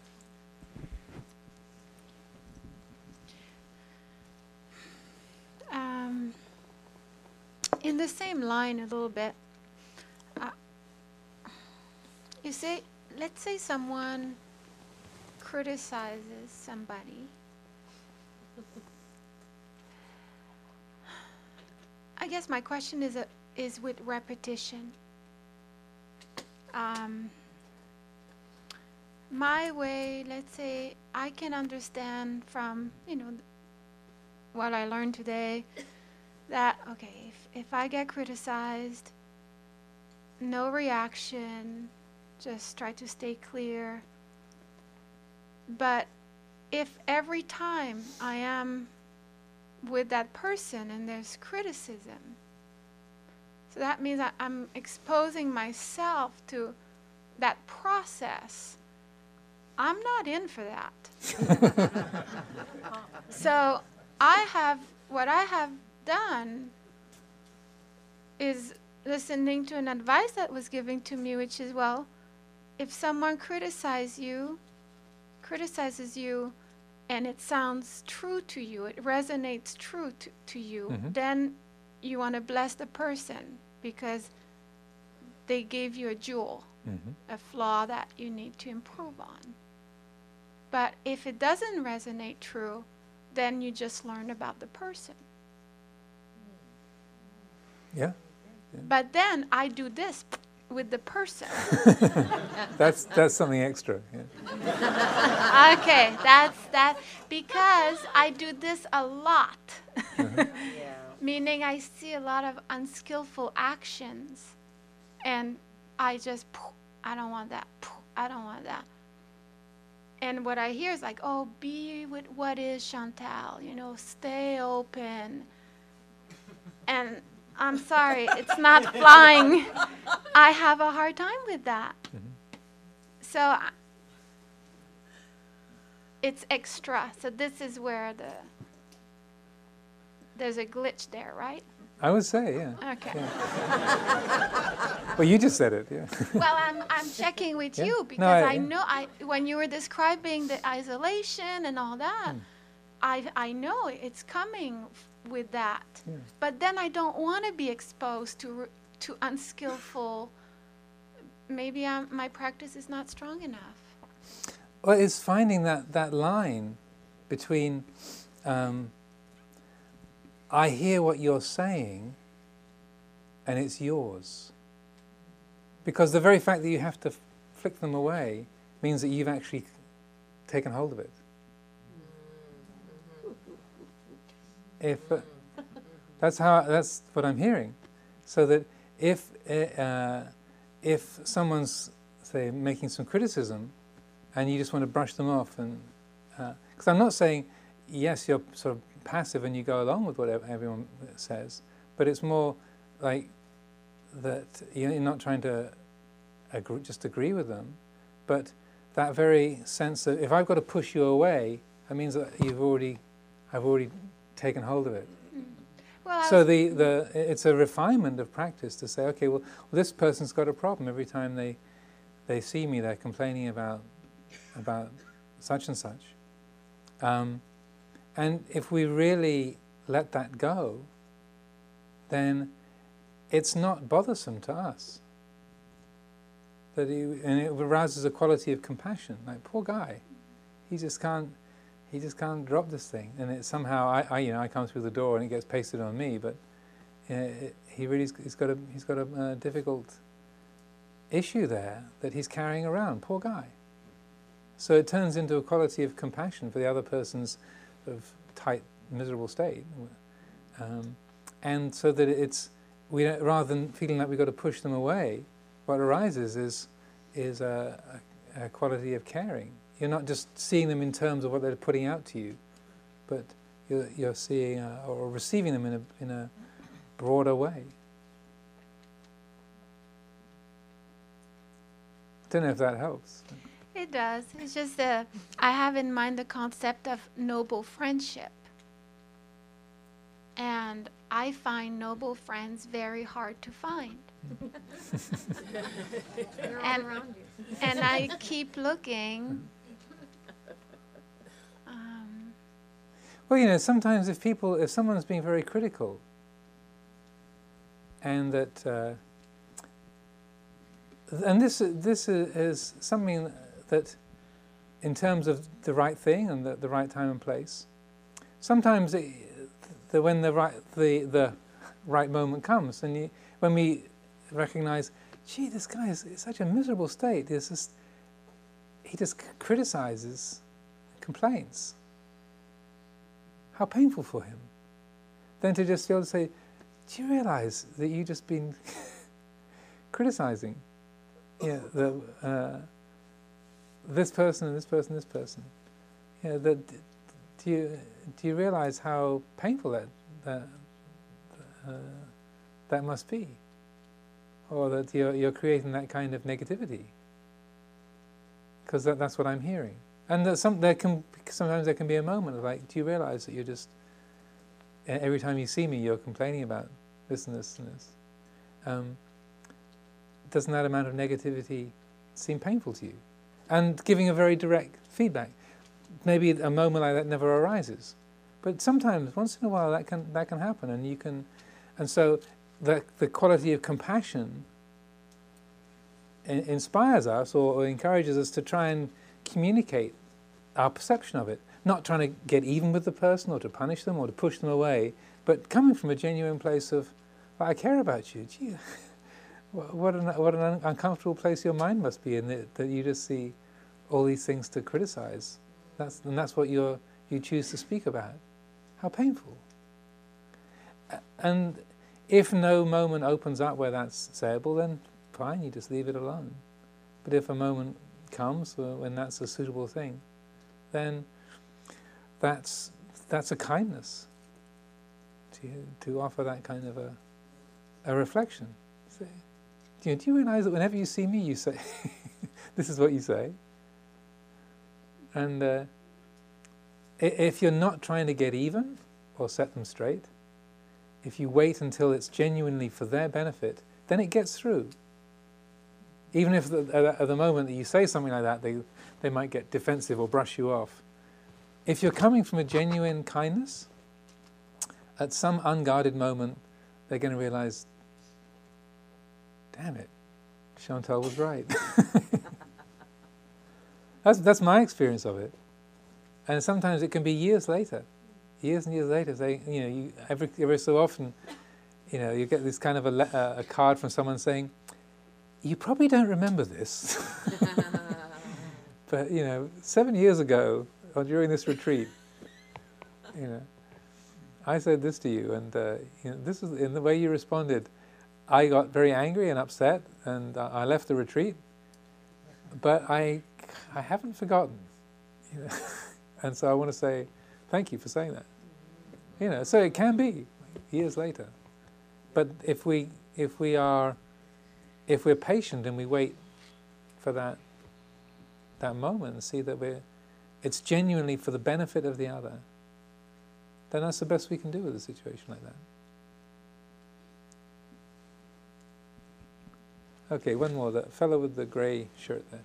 Um, in the same line, a little bit. Uh, you say, let's say someone criticizes somebody. I guess my question is a, is with repetition. Um, my way, let's say, I can understand from you know what I learned today that okay, if, if I get criticized, no reaction, just try to stay clear. But if every time I am with that person and there's criticism, so that means that I'm exposing myself to that process. I'm not in for that. so I have, what I have done is listening to an advice that was given to me, which is well, if someone criticizes you, criticizes you, and it sounds true to you, it resonates true to, to you, Mhm. then you want to bless the person because they gave you a jewel. Mhm. a flaw that you need to improve on. But if it doesn't resonate true, then you just learn about the person. Yeah, But then I do this with the person. that's that's something extra. Yeah. okay, that's that because I do this a lot. Uh-huh. Meaning I see a lot of unskillful actions and I just I don't want that. I don't want that. And what I hear is like, "Oh, be with what is Chantal, you know, stay open." And I'm sorry, it's not flying. I have a hard time with that. So I- it's extra. So this is where the there's a glitch there, right? I would say, yeah. Okay. Well, you just said it, yeah. well, I'm I'm checking with Yeah. you No, because I- I, know I when you were describing the isolation and all that, Hmm. I I know it's coming with that. Yeah. But then I don't want to be exposed to to unskillful. Maybe I'm, my practice is not strong enough. Well, it's finding that, that line between um, I hear what you're saying and it's yours. Because the very fact that you have to flick them away means that you've actually taken hold of it. If uh, that's how that's what I'm hearing, so that if uh, if someone's say making some criticism, and you just want to brush them off, and because I'm not saying yes, you're sort of passive and you go along with whatever everyone says, but it's more like that you're not trying to agree, just agree with them, but that very sense of if I've got to push you away, that means that you've already, I've already taken hold of it. Well, So the, the it's a refinement of practice to say, okay, well, this person's got a problem. Every time they they see me, they're complaining about about such and such. Um, and if we really let that go, then it's not bothersome to us. That he, and it arouses a quality of compassion. Like poor guy, he just can't he just can't drop this thing, and it somehow I, I you know I come through the door and it gets pasted on me, but uh, it, he really he's got a he's got a uh, difficult issue there that he's carrying around. Poor guy. So it turns into a quality of compassion for the other person's of tight, miserable state, um, and so that it's we rather than feeling like we've got to push them away, what arises is is a, a, a quality of caring. You're not just seeing them in terms of what they're putting out to you, but you're, you're seeing uh, or receiving them in a in a broader way. I Don't know if that helps. It does. It's just uh, I have in mind the concept of noble friendship. And I find noble friends very hard to find. And- and I keep looking. Well, you know, sometimes if people, if someone's being very critical, and that, uh, and this this is, something that, in terms of the right thing and the, the right time and place, sometimes it, the, when the right the the right moment comes, and you, when we recognize, gee, this guy is such a miserable state. Just he just criticizes, complains how painful for him. Then to just be able to say, Do you realize that you've just been criticizing the, uh, this person and this person, and this person? That, do, you, do you realize how painful that, that, uh, that must be? Or that you're, you're creating that kind of negativity? Because that, that's what I'm hearing. And some, there can sometimes there can be a moment of like, do you realize that you're just every time you see me, you're complaining about this and this and this. Um, doesn't that amount of negativity seem painful to you? And giving a very direct feedback. Maybe a moment like that never arises, but sometimes, once in a while, that can that can happen, and you can, and so the the quality of compassion in- inspires us or, or encourages us to try and communicate our perception of it. Not trying to get even with the person or to punish them or to push them away, but coming from a genuine place of, I care about you. Gee, what an, what an un- uncomfortable place your mind must be in that, that you just see all these things to criticize. That's, and that's what you're, you choose to speak about. How painful. And if no moment opens up where that's sayable, then fine, you just leave it alone. But if a moment comes wh- when that's a suitable thing, then that's that's a kindness to to offer that kind of a a reflection. Do you, do you realize that whenever you see me, you say, this is what you say. And uh, if you're not trying to get even or set them straight, if you wait until it's genuinely for their benefit, then it gets through. Even if the, at, the moment that you say something like that, they, they might get defensive or brush you off. If you're coming from a genuine kindness, at some unguarded moment, they're going to realize, damn it, Chantal was right. that's, that's my experience of it. And sometimes it can be years later years and years later, they, you know, you, every, every so often, you know, you get this kind of a, a card from someone saying, "You probably don't remember this, but you know, seven years ago, or during this retreat, you know, I said this to you, and uh, you know, this is in the way you responded. I got very angry and upset, and I left the retreat, but I, I haven't forgotten, you know, and so I want to say." Thank you for saying that. You know, so it can be years later. But if we if we are if we're patient and we wait for that that moment and see that we're it's genuinely for the benefit of the other, then that's the best we can do with a situation like that. Okay, one more. The fellow with the grey shirt there.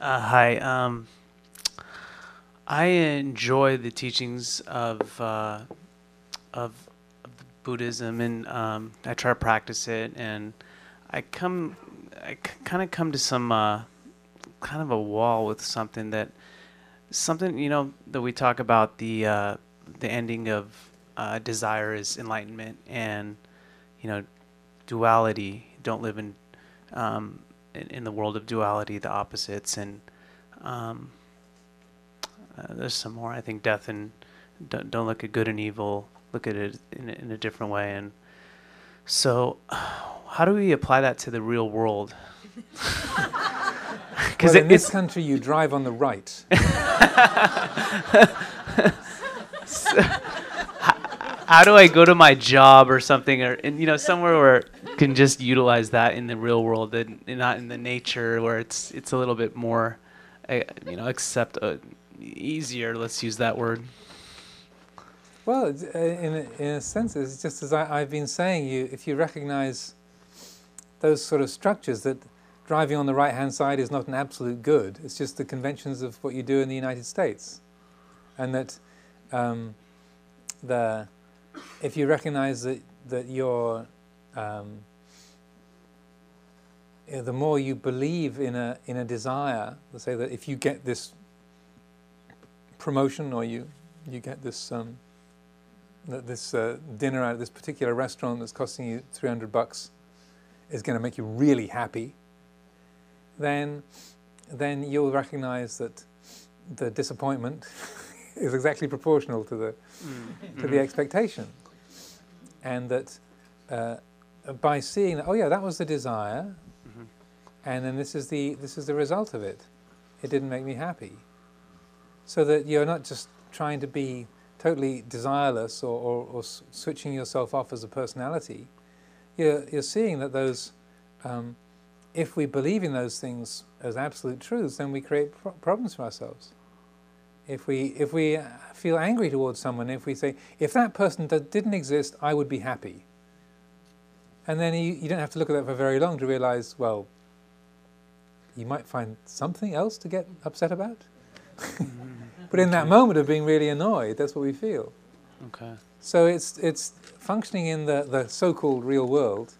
Uh, hi. Um, I enjoy the teachings of uh, of, of Buddhism, and um, I try to practice it. And I come, I kind of come to some uh, kind of a wall with something that something you know that we talk about the uh, the ending of uh, desire is enlightenment, and you know duality. Don't live in um, in, in the world of duality, the opposites, and um, uh, there's some more. I think death and don't, don't look at good and evil. Look at it in, a- in a different way. And so, how do we apply that to the real world? Well, in this country, you drive on the right. how do I go to my job or something, or and, you know somewhere where I can just utilize that in the real world and, and not in the nature where it's it's a little bit more, uh, you know, accept uh, easier. Let's use that word. Well, uh, in a, in a sense, it's just as I, I've been saying. You, if you recognise those sort of structures, that driving on the right-hand side is not an absolute good. It's just the conventions of what you do in the United States, and that um, the if you recognise that that you're um, you know, the more you believe in a in a desire, let's say that if you get this promotion or you you get this um, that this uh, dinner at this particular restaurant that's costing you 300 bucks is going to make you really happy, then then you'll recognize that the disappointment is exactly proportional to the to the expectation, and that uh, by seeing that, oh yeah, that was the desire, and then this is the this is the result of it. It didn't make me happy. So that you're not just trying to be totally desireless or, or, or switching yourself off as a personality. You're, you're seeing that those, um, if we believe in those things as absolute truths, then we create pro- problems for ourselves. If we, if we uh, feel angry towards someone, if we say, if that person didn't exist, I would be happy. And then you, you don't have to look at that for very long to realize, well, you might find something else to get upset about. But in that moment of being really annoyed, that's what we feel. Okay. So it's it's functioning in the, the so-called real world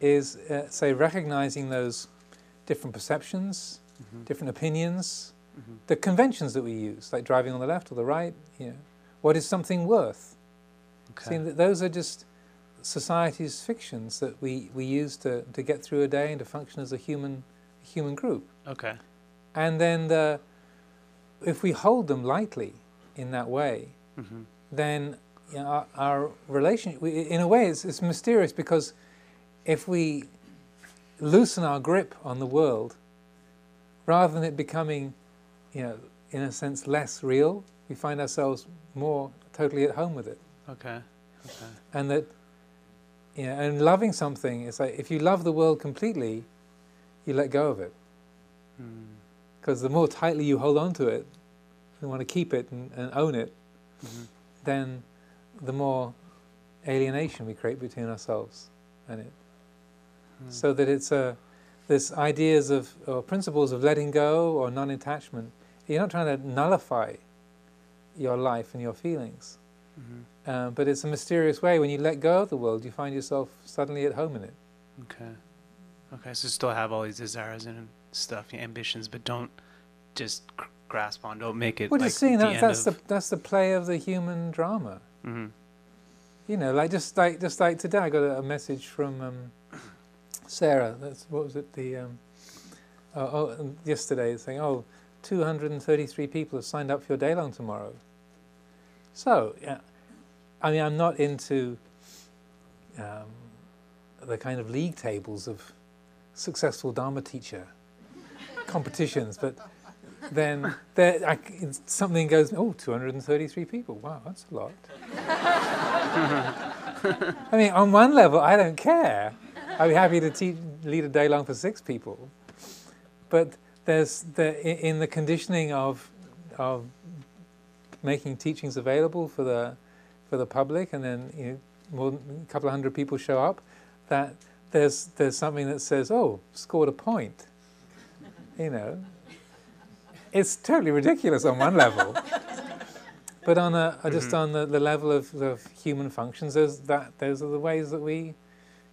is uh, say recognizing those different perceptions, Mhm. different opinions, Mhm. the conventions that we use, like driving on the left or the right. You know, what is something worth? Okay. Seeing that those are just society's fictions that we, we use to, to get through a day and to function as a human human group. Okay. And then the, if we hold them lightly in that way, Mhm. then you know, our, our relation, we, in a way, it's, it's mysterious because if we loosen our grip on the world, rather than it becoming, you know, in a sense, less real, we find ourselves more totally at home with it. Okay. Okay. And that, you know, and loving something, it's like if you love the world completely, you let go of it. Mm. Because the more tightly you hold on to it, and want to keep it and, and own it, Mhm. then the more alienation we create between ourselves and it. Mm. So that it's a, this ideas of or principles of letting go or non-attachment. You're not trying to nullify your life and your feelings, Mhm. uh, but it's a mysterious way. When you let go of the world, you find yourself suddenly at home in it. Okay. Okay. So still have all these desires and stuff, your ambitions, but don't just gr- grasp on. Don't make it. Well, like just seeing the that that's the that's the play of the human drama. Mhm. You know, like just like just like today, I got a, a message from um, Sarah. That's what was it? The um, oh, oh, yesterday saying, "Oh, 233 people have signed up for your day long tomorrow." So, yeah, I mean, I'm not into um, the kind of league tables of successful Dharma teacher competitions, but then there, I something goes, oh, 233 people. Wow, that's a lot. I mean, on one level, I don't care. I'd be happy to teach, lead a day long for six people. But there's the, in the conditioning of, of making teachings available for the, for the public, and then you know, more than a couple of hundred people show up, that there's, there's something that says, oh, scored a point. You know, it's totally ridiculous on one level. But on a, uh, just on the, the level of, of human functions, those, that, those are the ways that we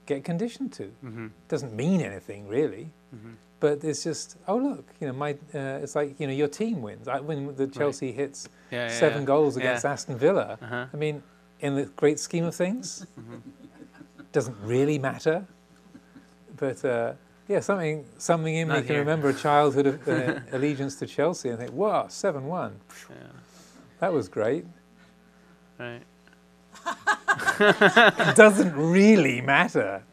get conditioned to. Mhm. Doesn't mean anything really, Mhm. but it's just oh look, you know, my uh, it's like you know your team wins. I, when the Chelsea hits Yeah. seven yeah. goals Yeah. against Aston Villa, Uh-huh. I mean, in the great scheme of things, Mhm. doesn't really matter. But uh, yeah, something something in me can here. remember a childhood of uh, allegiance to Chelsea and think, wow, seven one, Yeah. that was great. Right. it doesn't really matter.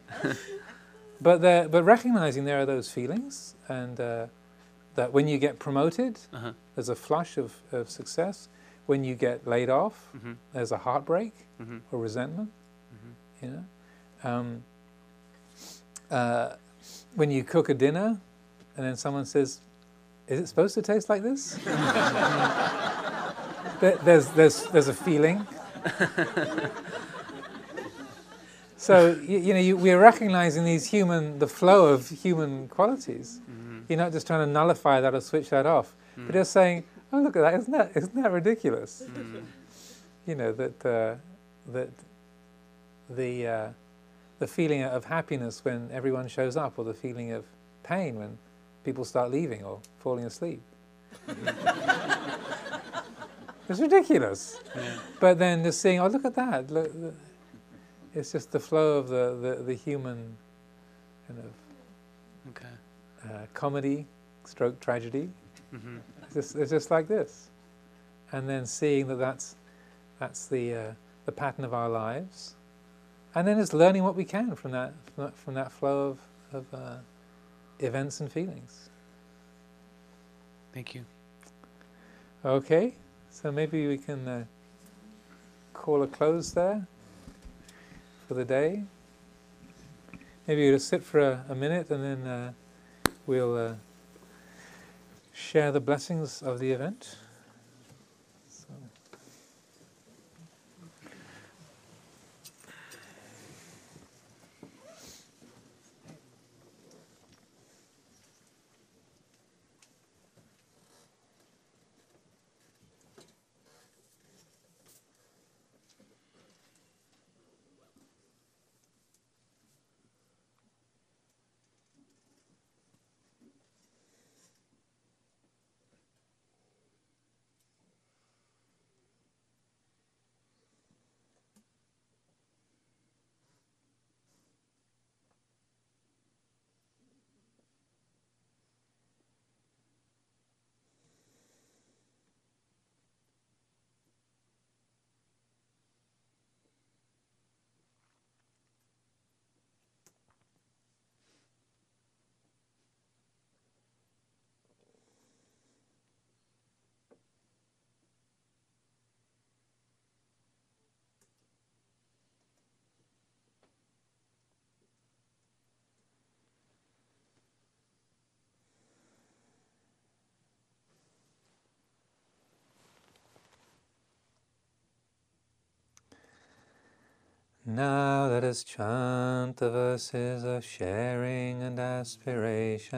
but there, but recognizing there are those feelings, and uh, that when you get promoted, Uh-huh. there's a flush of, of success. When you get laid off, Mhm. there's a heartbreak Mhm. or resentment. Mhm. You know, um, uh, when you cook a dinner, and then someone says, "Is it supposed to taste like this?" there, there's there's there's a feeling. So you, you know, you, we're recognizing these human, the flow of human qualities. Mhm. You're not just trying to nullify that or switch that off, but just saying, "Oh, look at that! Isn't that isn't that ridiculous?" Mm. You know that uh, that the uh, the feeling of happiness when everyone shows up, or the feeling of pain when people start leaving or falling asleep. it's ridiculous. Yeah. But then just seeing, oh, look at that. Look, it's just the flow of the, the, the human kind of Okay. uh, comedy, stroke tragedy. Mhm. It's just, it's just like this. And then seeing that that's, that's the, uh, the pattern of our lives. And then just learning what we can from that, from that, flow of, of uh, events and feelings. Thank you. Okay, so maybe we can uh, call a close there for the day. Maybe we'll just sit for a, a minute and then uh, we'll uh, share the blessings of the event. Now let us chant the verses of sharing and aspiration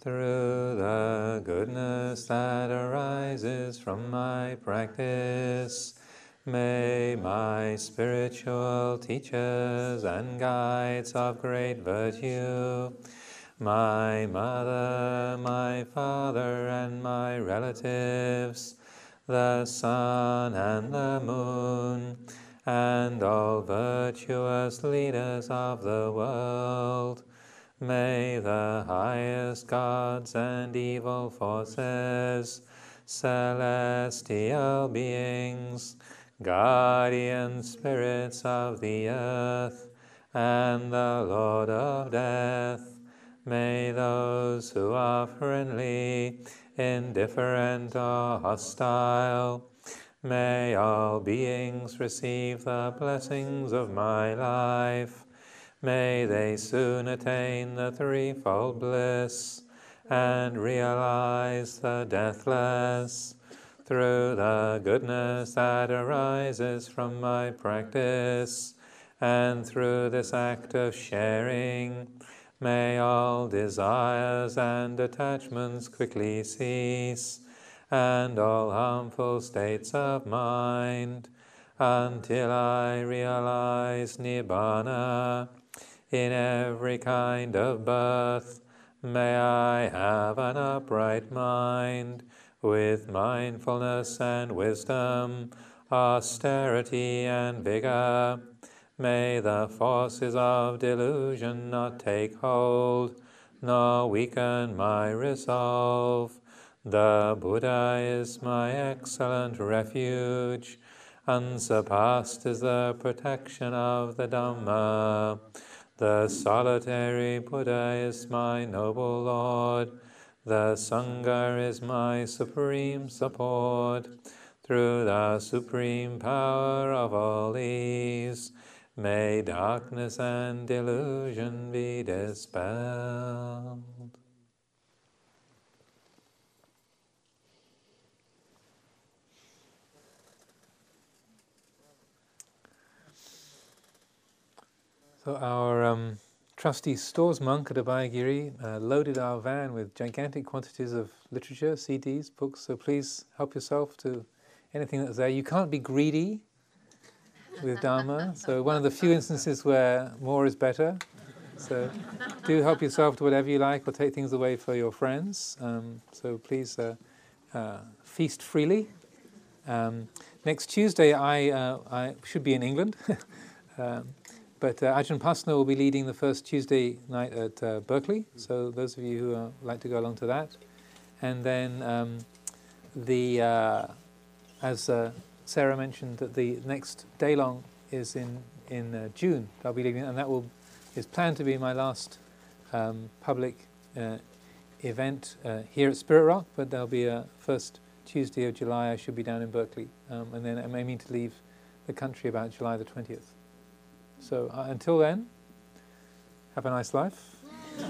through the goodness that arises from my practice. May my spiritual teachers and guides of great virtue, my mother, my father, and my relatives, the sun and the moon, and all virtuous leaders of the world, may the highest gods and evil forces, celestial beings, guardian spirits of the earth, and the Lord of death, may those who are friendly, indifferent, or hostile, may all beings receive the blessings of my life. May they soon attain the threefold bliss and realize the deathless through the goodness that arises from my practice, and through this act of sharing, may all desires and attachments quickly cease, and all harmful states of mind, until I realize Nibbana in every kind of birth. May I have an upright mind with mindfulness and wisdom, austerity and vigor. May the forces of delusion not take hold, nor weaken my resolve. The Buddha is my excellent refuge. Unsurpassed is the protection of the Dhamma. The solitary Buddha is my noble Lord. The Sangha is my supreme support. Through the supreme power of all these, may darkness and delusion be dispelled. So our um, trusty stores monk at Abhayagiri uh, loaded our van with gigantic quantities of literature, CDs, books. So please help yourself to anything that's there. You can't be greedy with Dharma. So one of the few instances where more is better. So do help yourself to whatever you like, or take things away for your friends. Um, so please uh, uh, feast freely. Um, next Tuesday, I, uh, I should be in England. um, but uh, Ajahn Pasanno will be leading the first Tuesday night at uh, Berkeley, so those of you who uh, like to go along to that. And then um, the, uh, as uh, Sarah mentioned, that the next day long is in in uh, June. I'll be leading, and that will is planned to be my last um, public event here at Spirit Rock. But there'll be a first Tuesday of July. I should be down in Berkeley, um, and then I'm aiming to leave the country about July the twentieth. So uh, until then, have a nice life.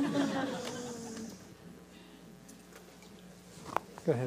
Go ahead.